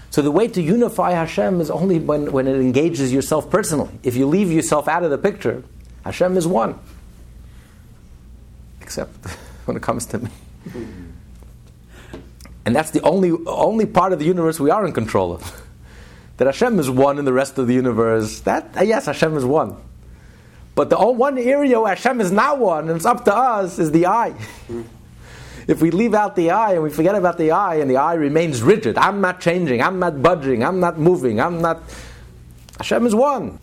So the way to unify Hashem is only when, when it engages yourself personally. If you leave yourself out of the picture, Hashem is one. Except [LAUGHS] when it comes to me. And that's the only, only part of the universe we are in control of. [LAUGHS] that Hashem is one in the rest of the universe. That uh, yes, Hashem is one. But the one area where Hashem is not one, and it's up to us, is the I. [LAUGHS] if we leave out the I and we forget about the I, and the I remains rigid, I'm not changing, I'm not budging, I'm not moving, I'm not. Hashem is one.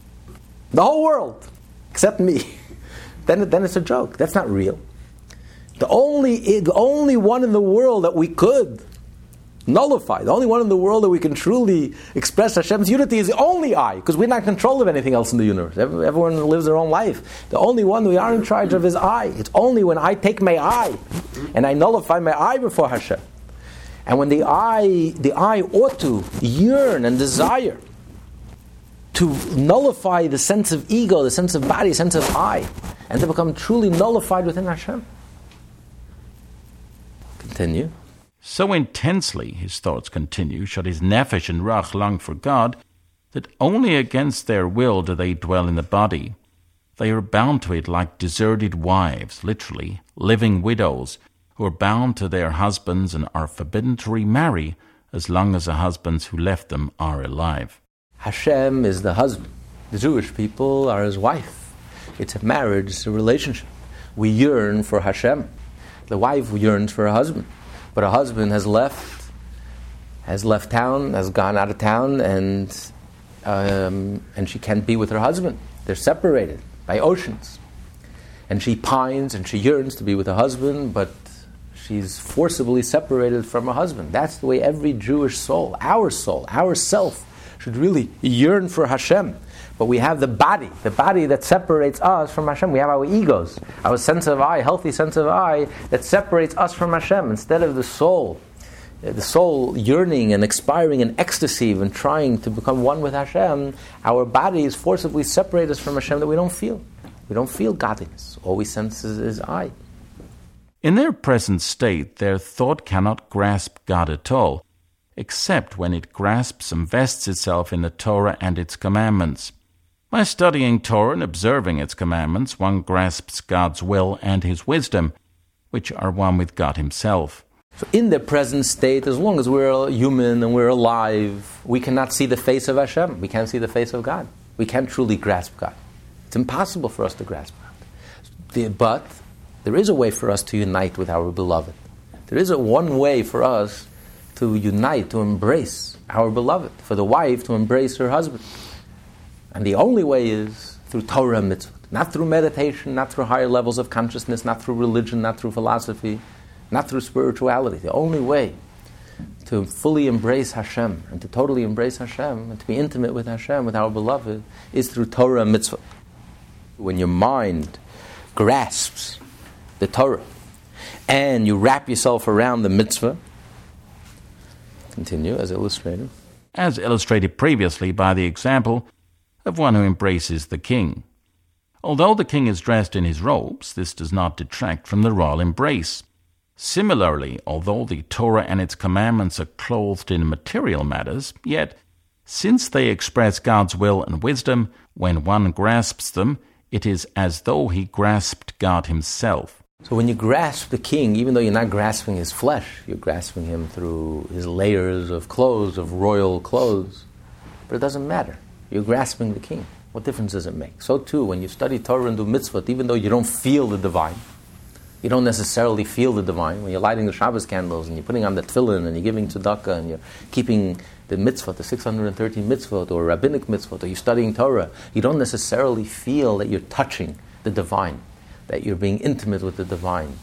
The whole world, except me. [LAUGHS] then, then it's a joke. That's not real. The only, the only one in the world that we could nullify. The only one in the world that we can truly express Hashem's unity is the only I, because we're not in control of anything else in the universe. Everyone lives their own life. The only one we are in charge of is I. It's only when I take my I and I nullify my I before Hashem. And when the I, the I ought to yearn and desire to nullify the sense of ego, the sense of body, the sense of I, and to become truly nullified within Hashem. Continue. So intensely, his thoughts continue, should his nefesh and ruach long for God, that only against their will do they dwell in the body. They are bound to it like deserted wives, literally, living widows, who are bound to their husbands and are forbidden to remarry as long as the husbands who left them are alive. Hashem is the husband. The Jewish people are his wife. It's a marriage, it's a relationship. We yearn for Hashem. The wife yearns for her husband but her husband has left, has left town, has gone out of town, and um, and she can't be with her husband. They're separated by oceans, and she pines and she yearns to be with her husband, but she's forcibly separated from her husband. That's the way every Jewish soul, our soul, our self, should really yearn for Hashem. But we have the body, the body that separates us from Hashem. We have our egos, our sense of I, healthy sense of I, that separates us from Hashem instead of the soul. Uh, the soul yearning and expiring in ecstasy and trying to become one with Hashem, our bodies forcibly separate us from Hashem that we don't feel. We don't feel godliness. All we sense is, is I. In their present state, their thought cannot grasp God at all, except when it grasps and vests itself in the Torah and its commandments. By studying Torah and observing its commandments, one grasps God's will and his wisdom, which are one with God himself. So in the present state, as long as we're human and we're alive, we cannot see the face of Hashem. We can't see the face of God. We can't truly grasp God. It's impossible for us to grasp God. But there is a way for us to unite with our beloved. There is a one way for us to unite, to embrace our beloved, for the wife to embrace her husband. And the only way is through Torah and mitzvah. Not through meditation, not through higher levels of consciousness, not through religion, not through philosophy, not through spirituality. The only way to fully embrace Hashem and to totally embrace Hashem and to be intimate with Hashem, with our beloved, is through Torah and mitzvah. When your mind grasps the Torah and you wrap yourself around the mitzvah, continue as illustrated. As illustrated previously by the example of one who embraces the king. Although the king is dressed in his robes, this does not detract from the royal embrace. Similarly, although the Torah and its commandments are clothed in material matters, yet, since they express God's will and wisdom, when one grasps them, it is as though he grasped God himself. So when you grasp the king, even though you're not grasping his flesh, you're grasping him through his layers of clothes, of royal clothes. But it doesn't matter. You're grasping the king. What difference does it make? So too, when you study Torah and do mitzvot, even though you don't feel the divine, you don't necessarily feel the divine. When you're lighting the Shabbos candles and you're putting on the tefillin and you're giving tzedakah and you're keeping the mitzvot, the 613 mitzvot or rabbinic mitzvot, or you're studying Torah, you don't necessarily feel that you're touching the divine that you're being intimate with the divine,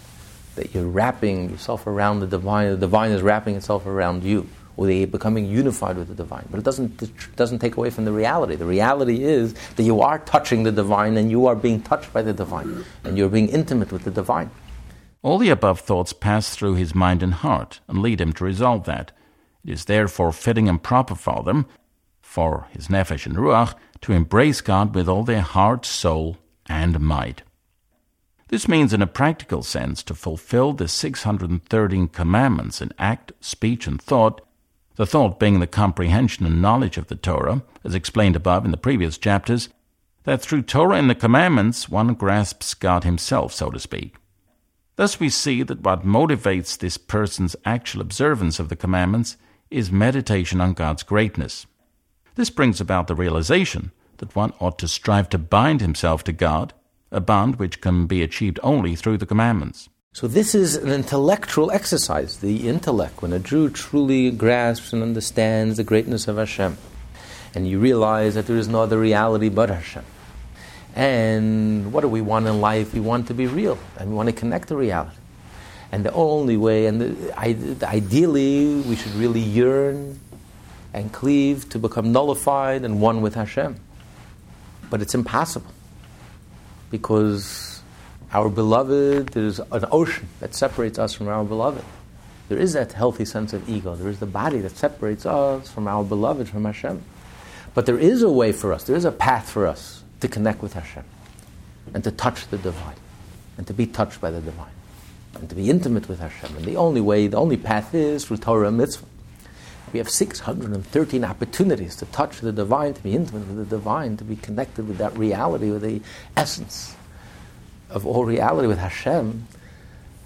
that you're wrapping yourself around the divine, the divine is wrapping itself around you, or they're becoming unified with the divine. But it doesn't, doesn't take away from the reality. The reality is that you are touching the divine and you are being touched by the divine, and you're being intimate with the divine. All the above thoughts pass through his mind and heart and lead him to resolve that. It is therefore fitting and proper for them, for his nefesh and ruach, to embrace God with all their heart, soul, and might. This means, in a practical sense, to fulfill the 613 commandments in act, speech, and thought, the thought being the comprehension and knowledge of the Torah, as explained above in the previous chapters, that through Torah and the commandments one grasps God Himself, so to speak. Thus we see that what motivates this person's actual observance of the commandments is meditation on God's greatness. This brings about the realization that one ought to strive to bind himself to God a bond which can be achieved only through the commandments. So, this is an intellectual exercise, the intellect, when a Jew truly grasps and understands the greatness of Hashem, and you realize that there is no other reality but Hashem. And what do we want in life? We want to be real, and we want to connect to reality. And the only way, and the, ideally, we should really yearn and cleave to become nullified and one with Hashem. But it's impossible because our beloved, there's an ocean that separates us from our beloved. There is that healthy sense of ego. There is the body that separates us from our beloved, from Hashem. But there is a way for us, there is a path for us to connect with Hashem and to touch the divine and to be touched by the divine and to be intimate with Hashem. And the only way, the only path is through Torah and mitzvah. We have 613 opportunities to touch the divine, to be intimate with the divine, to be connected with that reality, with the essence of all reality, with Hashem.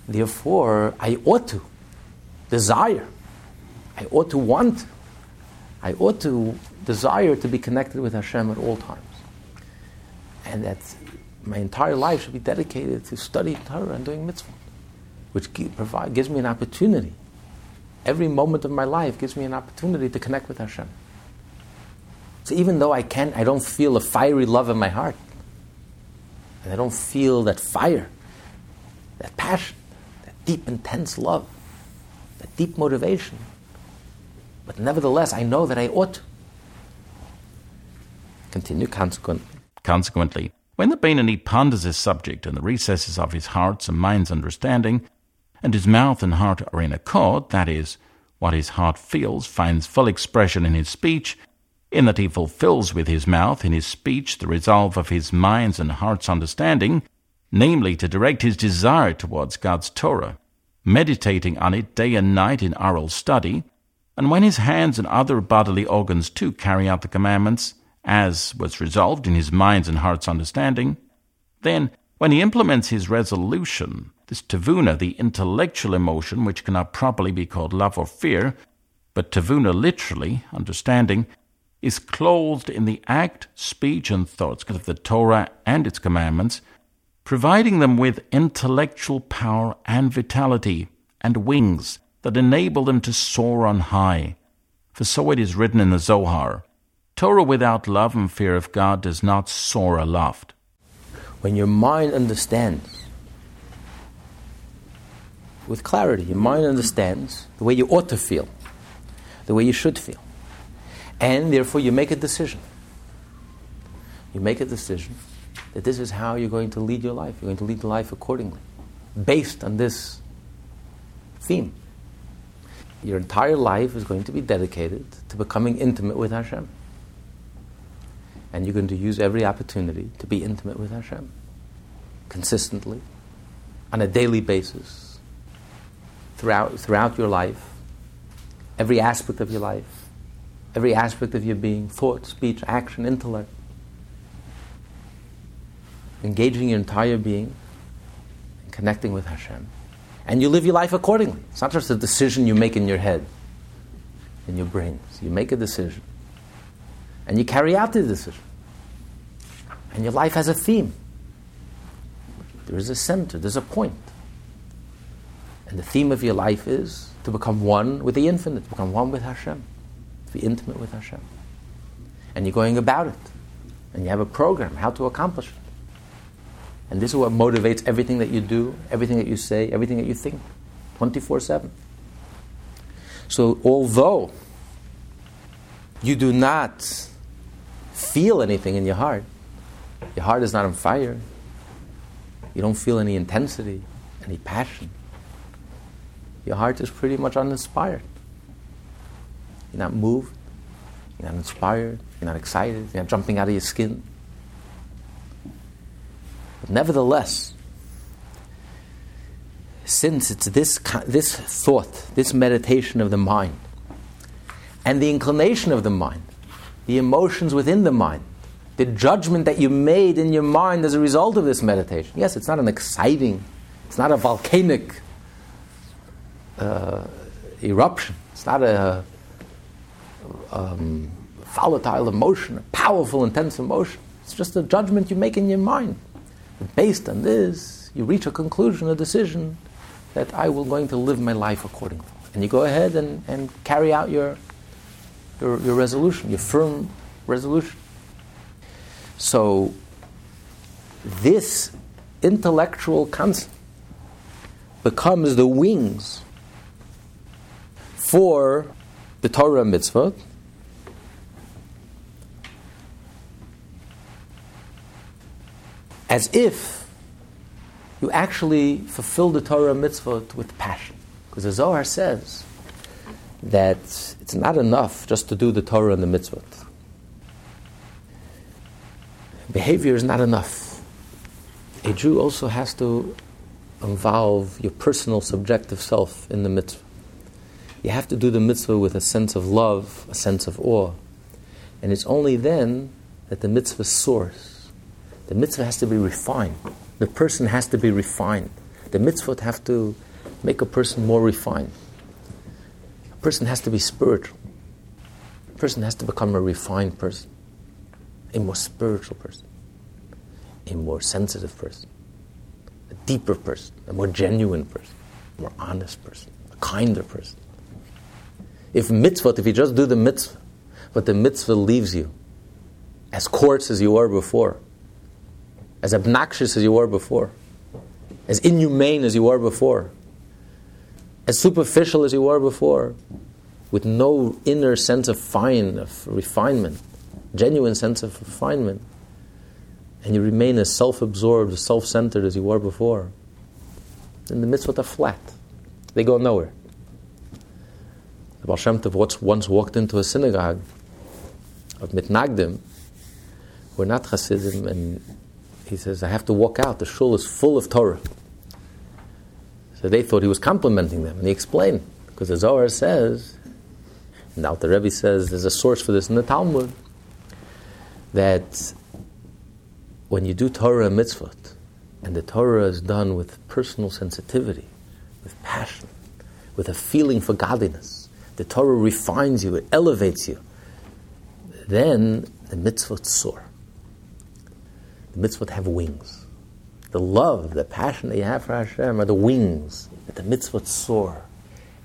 Therefore, I ought to desire, I ought to want, I ought to desire to be connected with Hashem at all times. And that my entire life should be dedicated to studying Torah and doing mitzvah, which provide, gives me an opportunity every moment of my life gives me an opportunity to connect with Hashem. So even though I can't, I don't feel a fiery love in my heart, and I don't feel that fire, that passion, that deep, intense love, that deep motivation, but nevertheless, I know that I ought. Continue consequently. Consequently, when the Beinoni ponders this subject in the recesses of his heart's and mind's understanding, and his mouth and heart are in accord, that is, what his heart feels finds full expression in his speech, in that he fulfills with his mouth in his speech the resolve of his mind's and heart's understanding, namely to direct his desire towards God's Torah, meditating on it day and night in oral study, and when his hands and other bodily organs too carry out the commandments, as was resolved in his mind's and heart's understanding, then, when he implements his resolution this tavuna, the intellectual emotion, which cannot properly be called love or fear, but tavuna literally, understanding, is clothed in the act, speech, and thoughts of the Torah and its commandments, providing them with intellectual power and vitality and wings that enable them to soar on high. For so it is written in the Zohar Torah without love and fear of God does not soar aloft. When your mind understands with clarity. Your mind understands the way you ought to feel, the way you should feel. And therefore, you make a decision. You make a decision that this is how you're going to lead your life. You're going to lead the life accordingly, based on this theme. Your entire life is going to be dedicated to becoming intimate with Hashem. And you're going to use every opportunity to be intimate with Hashem consistently, on a daily basis, throughout, throughout your life, every aspect of your life, every aspect of your being thought, speech, action, intellect. Engaging your entire being and connecting with Hashem. And you live your life accordingly. It's not just a decision you make in your head, in your brains. You make a decision. And you carry out the decision. And your life has a theme. There is a center, there's a point. And the theme of your life is to become one with the infinite, to become one with Hashem, be intimate with Hashem. And you're going about it. And you have a program how to accomplish it. And this is what motivates everything that you do, everything that you say, everything that you think, 24 7. So, although you do not feel anything in your heart, your heart is not on fire, you don't feel any intensity, any passion, your heart is pretty much uninspired. You're not moved, you're not inspired, you're not excited, you're not jumping out of your skin. But nevertheless, since it's this, this thought, this meditation of the mind, and the inclination of the mind, the emotions within the mind, the judgment that you made in your mind as a result of this meditation. Yes, it's not an exciting, it's not a volcanic uh, eruption, it's not a um, volatile emotion, a powerful, intense emotion. It's just a judgment you make in your mind. Based on this, you reach a conclusion, a decision that I will going to live my life accordingly. And you go ahead and, and carry out your, your, your resolution, your firm resolution. So, this intellectual concept becomes the wings for the Torah mitzvot. As if you actually fulfill the Torah mitzvot with passion. Because the Zohar says that it's not enough just to do the Torah and the mitzvot. Behavior is not enough. A Jew also has to involve your personal subjective self in the mitzvah. You have to do the mitzvah with a sense of love, a sense of awe. And it's only then that the mitzvah soars. The mitzvah has to be refined. The person has to be refined. The mitzvot have to make a person more refined. A person has to be spiritual. A person has to become a refined person, a more spiritual person, a more sensitive person, a deeper person, a more genuine person, a more honest person, a kinder person. If mitzvah, if you just do the mitzvah, but the mitzvah leaves you as coarse as you were before, as obnoxious as you were before, as inhumane as you were before, as superficial as you were before, with no inner sense of fine, of refinement, genuine sense of refinement, and you remain as self absorbed, self centered as you were before, then the mitzvot are flat. They go nowhere. The Baal Shem Tov once walked into a synagogue of Mitnagdim, who are not Hasidim, and he says, I have to walk out. The shul is full of Torah. So they thought he was complimenting them, and he explained, because the Zohar says, and now the Rebbe says there's a source for this in the Talmud, that when you do Torah and mitzvot, and the Torah is done with personal sensitivity, with passion, with a feeling for godliness, the Torah refines you, it elevates you, then the mitzvot soar. The mitzvot have wings. The love, the passion that you have for Hashem are the wings that the mitzvot soar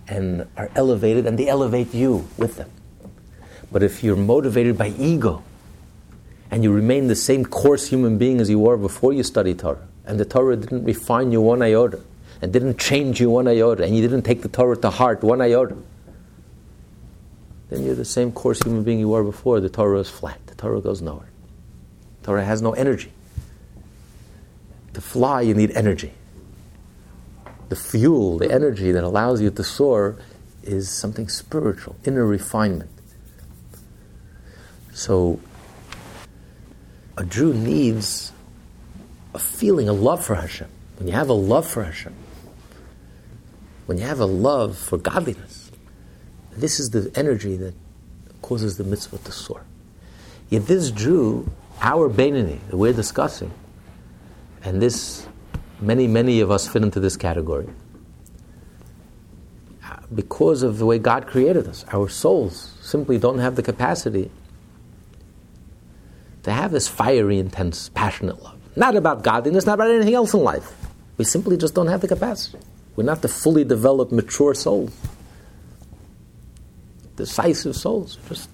and are elevated, and they elevate you with them. But if you're motivated by ego, and you remain the same coarse human being as you were before you studied Torah, and the Torah didn't refine you one iota, and didn't change you one iota, and you didn't take the Torah to heart one iota, then you're the same coarse human being you were before. The Torah is flat. The Torah goes nowhere. The Torah has no energy. To fly, you need energy. The fuel, the energy that allows you to soar, is something spiritual, inner refinement. So, a Jew needs a feeling, a love for Hashem. When you have a love for Hashem, when you have a love for godliness, this is the energy that causes the mitzvah to soar. Yet this Jew, our Beinoni, that we're discussing, and this, many, many of us fit into this category, because of the way God created us, our souls simply don't have the capacity to have this fiery, intense, passionate love. Not about godliness, not about anything else in life. We simply just don't have the capacity. We're not the fully developed, mature souls. Decisive souls. Just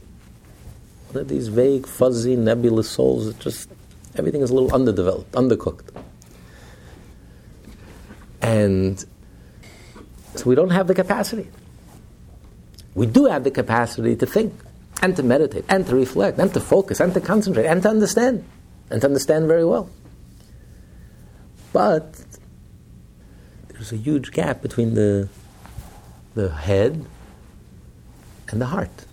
one of these vague, fuzzy, nebulous souls that just everything is a little underdeveloped, undercooked. And so we don't have the capacity. We do have the capacity to think and to meditate and to reflect and to focus and to concentrate and to understand and to understand very well. But there's a huge gap between the, the head and the heart.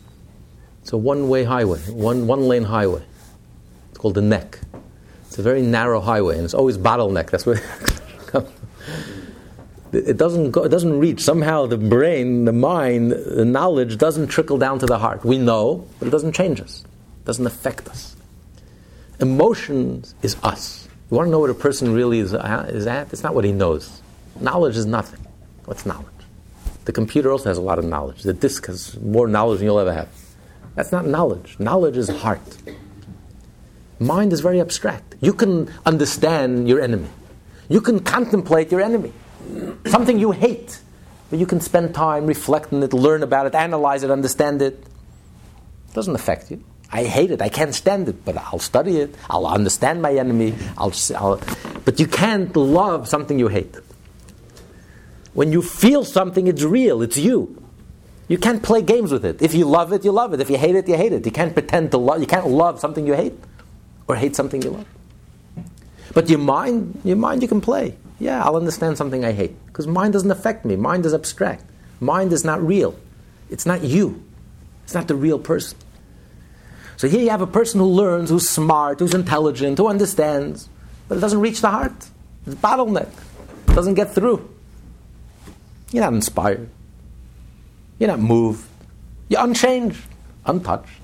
It's a one way highway, one, one lane highway. It's called the neck. It's a very narrow highway, and it's always bottleneck. That's where [LAUGHS] it doesn't go, it doesn't reach. Somehow the brain, the mind, the knowledge doesn't trickle down to the heart. We know, but it doesn't change us. It doesn't affect us. Emotions is us. You want to know what a person really is, uh, is at? It's not what he knows. Knowledge is nothing. What's knowledge? The computer also has a lot of knowledge. The disk has more knowledge than you'll ever have. That's not knowledge. Knowledge is heart. Mind is very abstract. You can understand your enemy. You can contemplate your enemy. Something you hate. But you can spend time, reflect on it, learn about it, analyze it, understand it. It doesn't affect you. I hate it. I can't stand it, but I'll study it. I'll understand my enemy. I'll, I'll, but you can't love something you hate. When you feel something, it's real, it's you. You can't play games with it. If you love it, you love it. If you hate it, you hate it. You can't pretend to love. You can't love something you hate, or hate something you love. But your mind, your mind, you can play. Yeah, I'll understand something I hate because mind doesn't affect me. Mind is abstract. Mind is not real. It's not you. It's not the real person. So here you have a person who learns, who's smart, who's intelligent, who understands, but it doesn't reach the heart. It's bottleneck. It doesn't get through. You're not inspired. You're not moved. You're unchanged, untouched.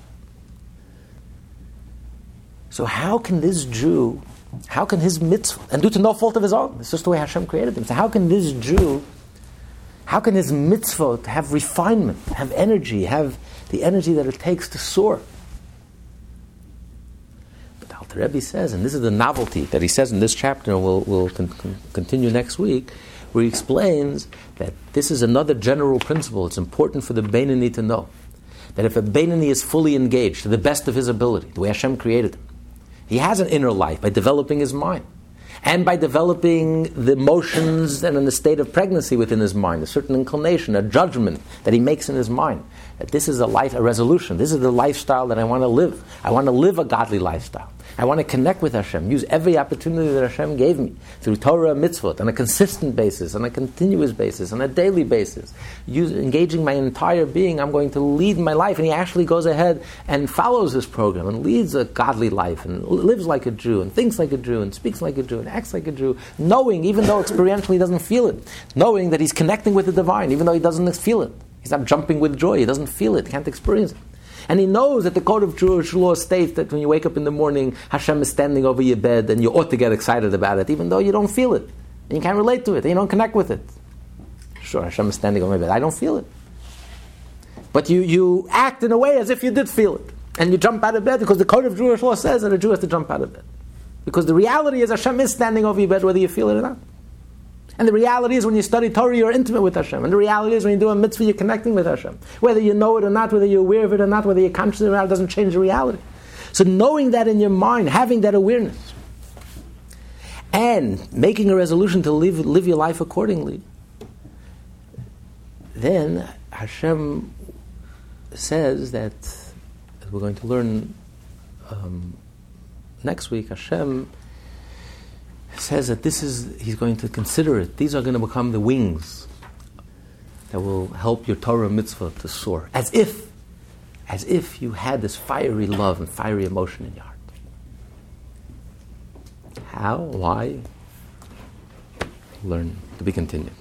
So, how can this Jew, how can his mitzvah, and due to no fault of his own, it's just the way Hashem created him. So, how can this Jew, how can his mitzvah have refinement, have energy, have the energy that it takes to soar? But Alter Rebbe says, and this is the novelty that he says in this chapter, and we'll, we'll con- con- continue next week where he explains that this is another general principle. It's important for the Beinoni to know that if a Beinoni is fully engaged to the best of his ability, the way Hashem created him, he has an inner life by developing his mind and by developing the emotions and in the state of pregnancy within his mind, a certain inclination, a judgment that he makes in his mind. That this is a life, a resolution. This is the lifestyle that I want to live. I want to live a godly lifestyle. I want to connect with Hashem, use every opportunity that Hashem gave me through Torah mitzvot on a consistent basis, on a continuous basis, on a daily basis, use, engaging my entire being. I'm going to lead my life. And he actually goes ahead and follows this program and leads a godly life and lives like a Jew and thinks like a Jew and speaks like a Jew and acts like a Jew, knowing, even though experientially he doesn't feel it, knowing that he's connecting with the divine, even though he doesn't feel it. He's not jumping with joy, he doesn't feel it, can't experience it. And he knows that the code of Jewish law states that when you wake up in the morning, Hashem is standing over your bed and you ought to get excited about it, even though you don't feel it. And you can't relate to it, and you don't connect with it. Sure, Hashem is standing over my bed. I don't feel it. But you, you act in a way as if you did feel it. And you jump out of bed because the code of Jewish law says that a Jew has to jump out of bed. Because the reality is Hashem is standing over your bed whether you feel it or not. And the reality is when you study Torah, you're intimate with Hashem. And the reality is when you do a mitzvah, you're connecting with Hashem. Whether you know it or not, whether you're aware of it or not, whether you're conscious or not, doesn't change the reality. So knowing that in your mind, having that awareness, and making a resolution to live, live your life accordingly, then Hashem says that, as we're going to learn um, next week, Hashem says that this is, he's going to consider it. These are going to become the wings that will help your Torah mitzvah to soar. As if, as if you had this fiery love and fiery emotion in your heart. How? Why? Learn to be continued.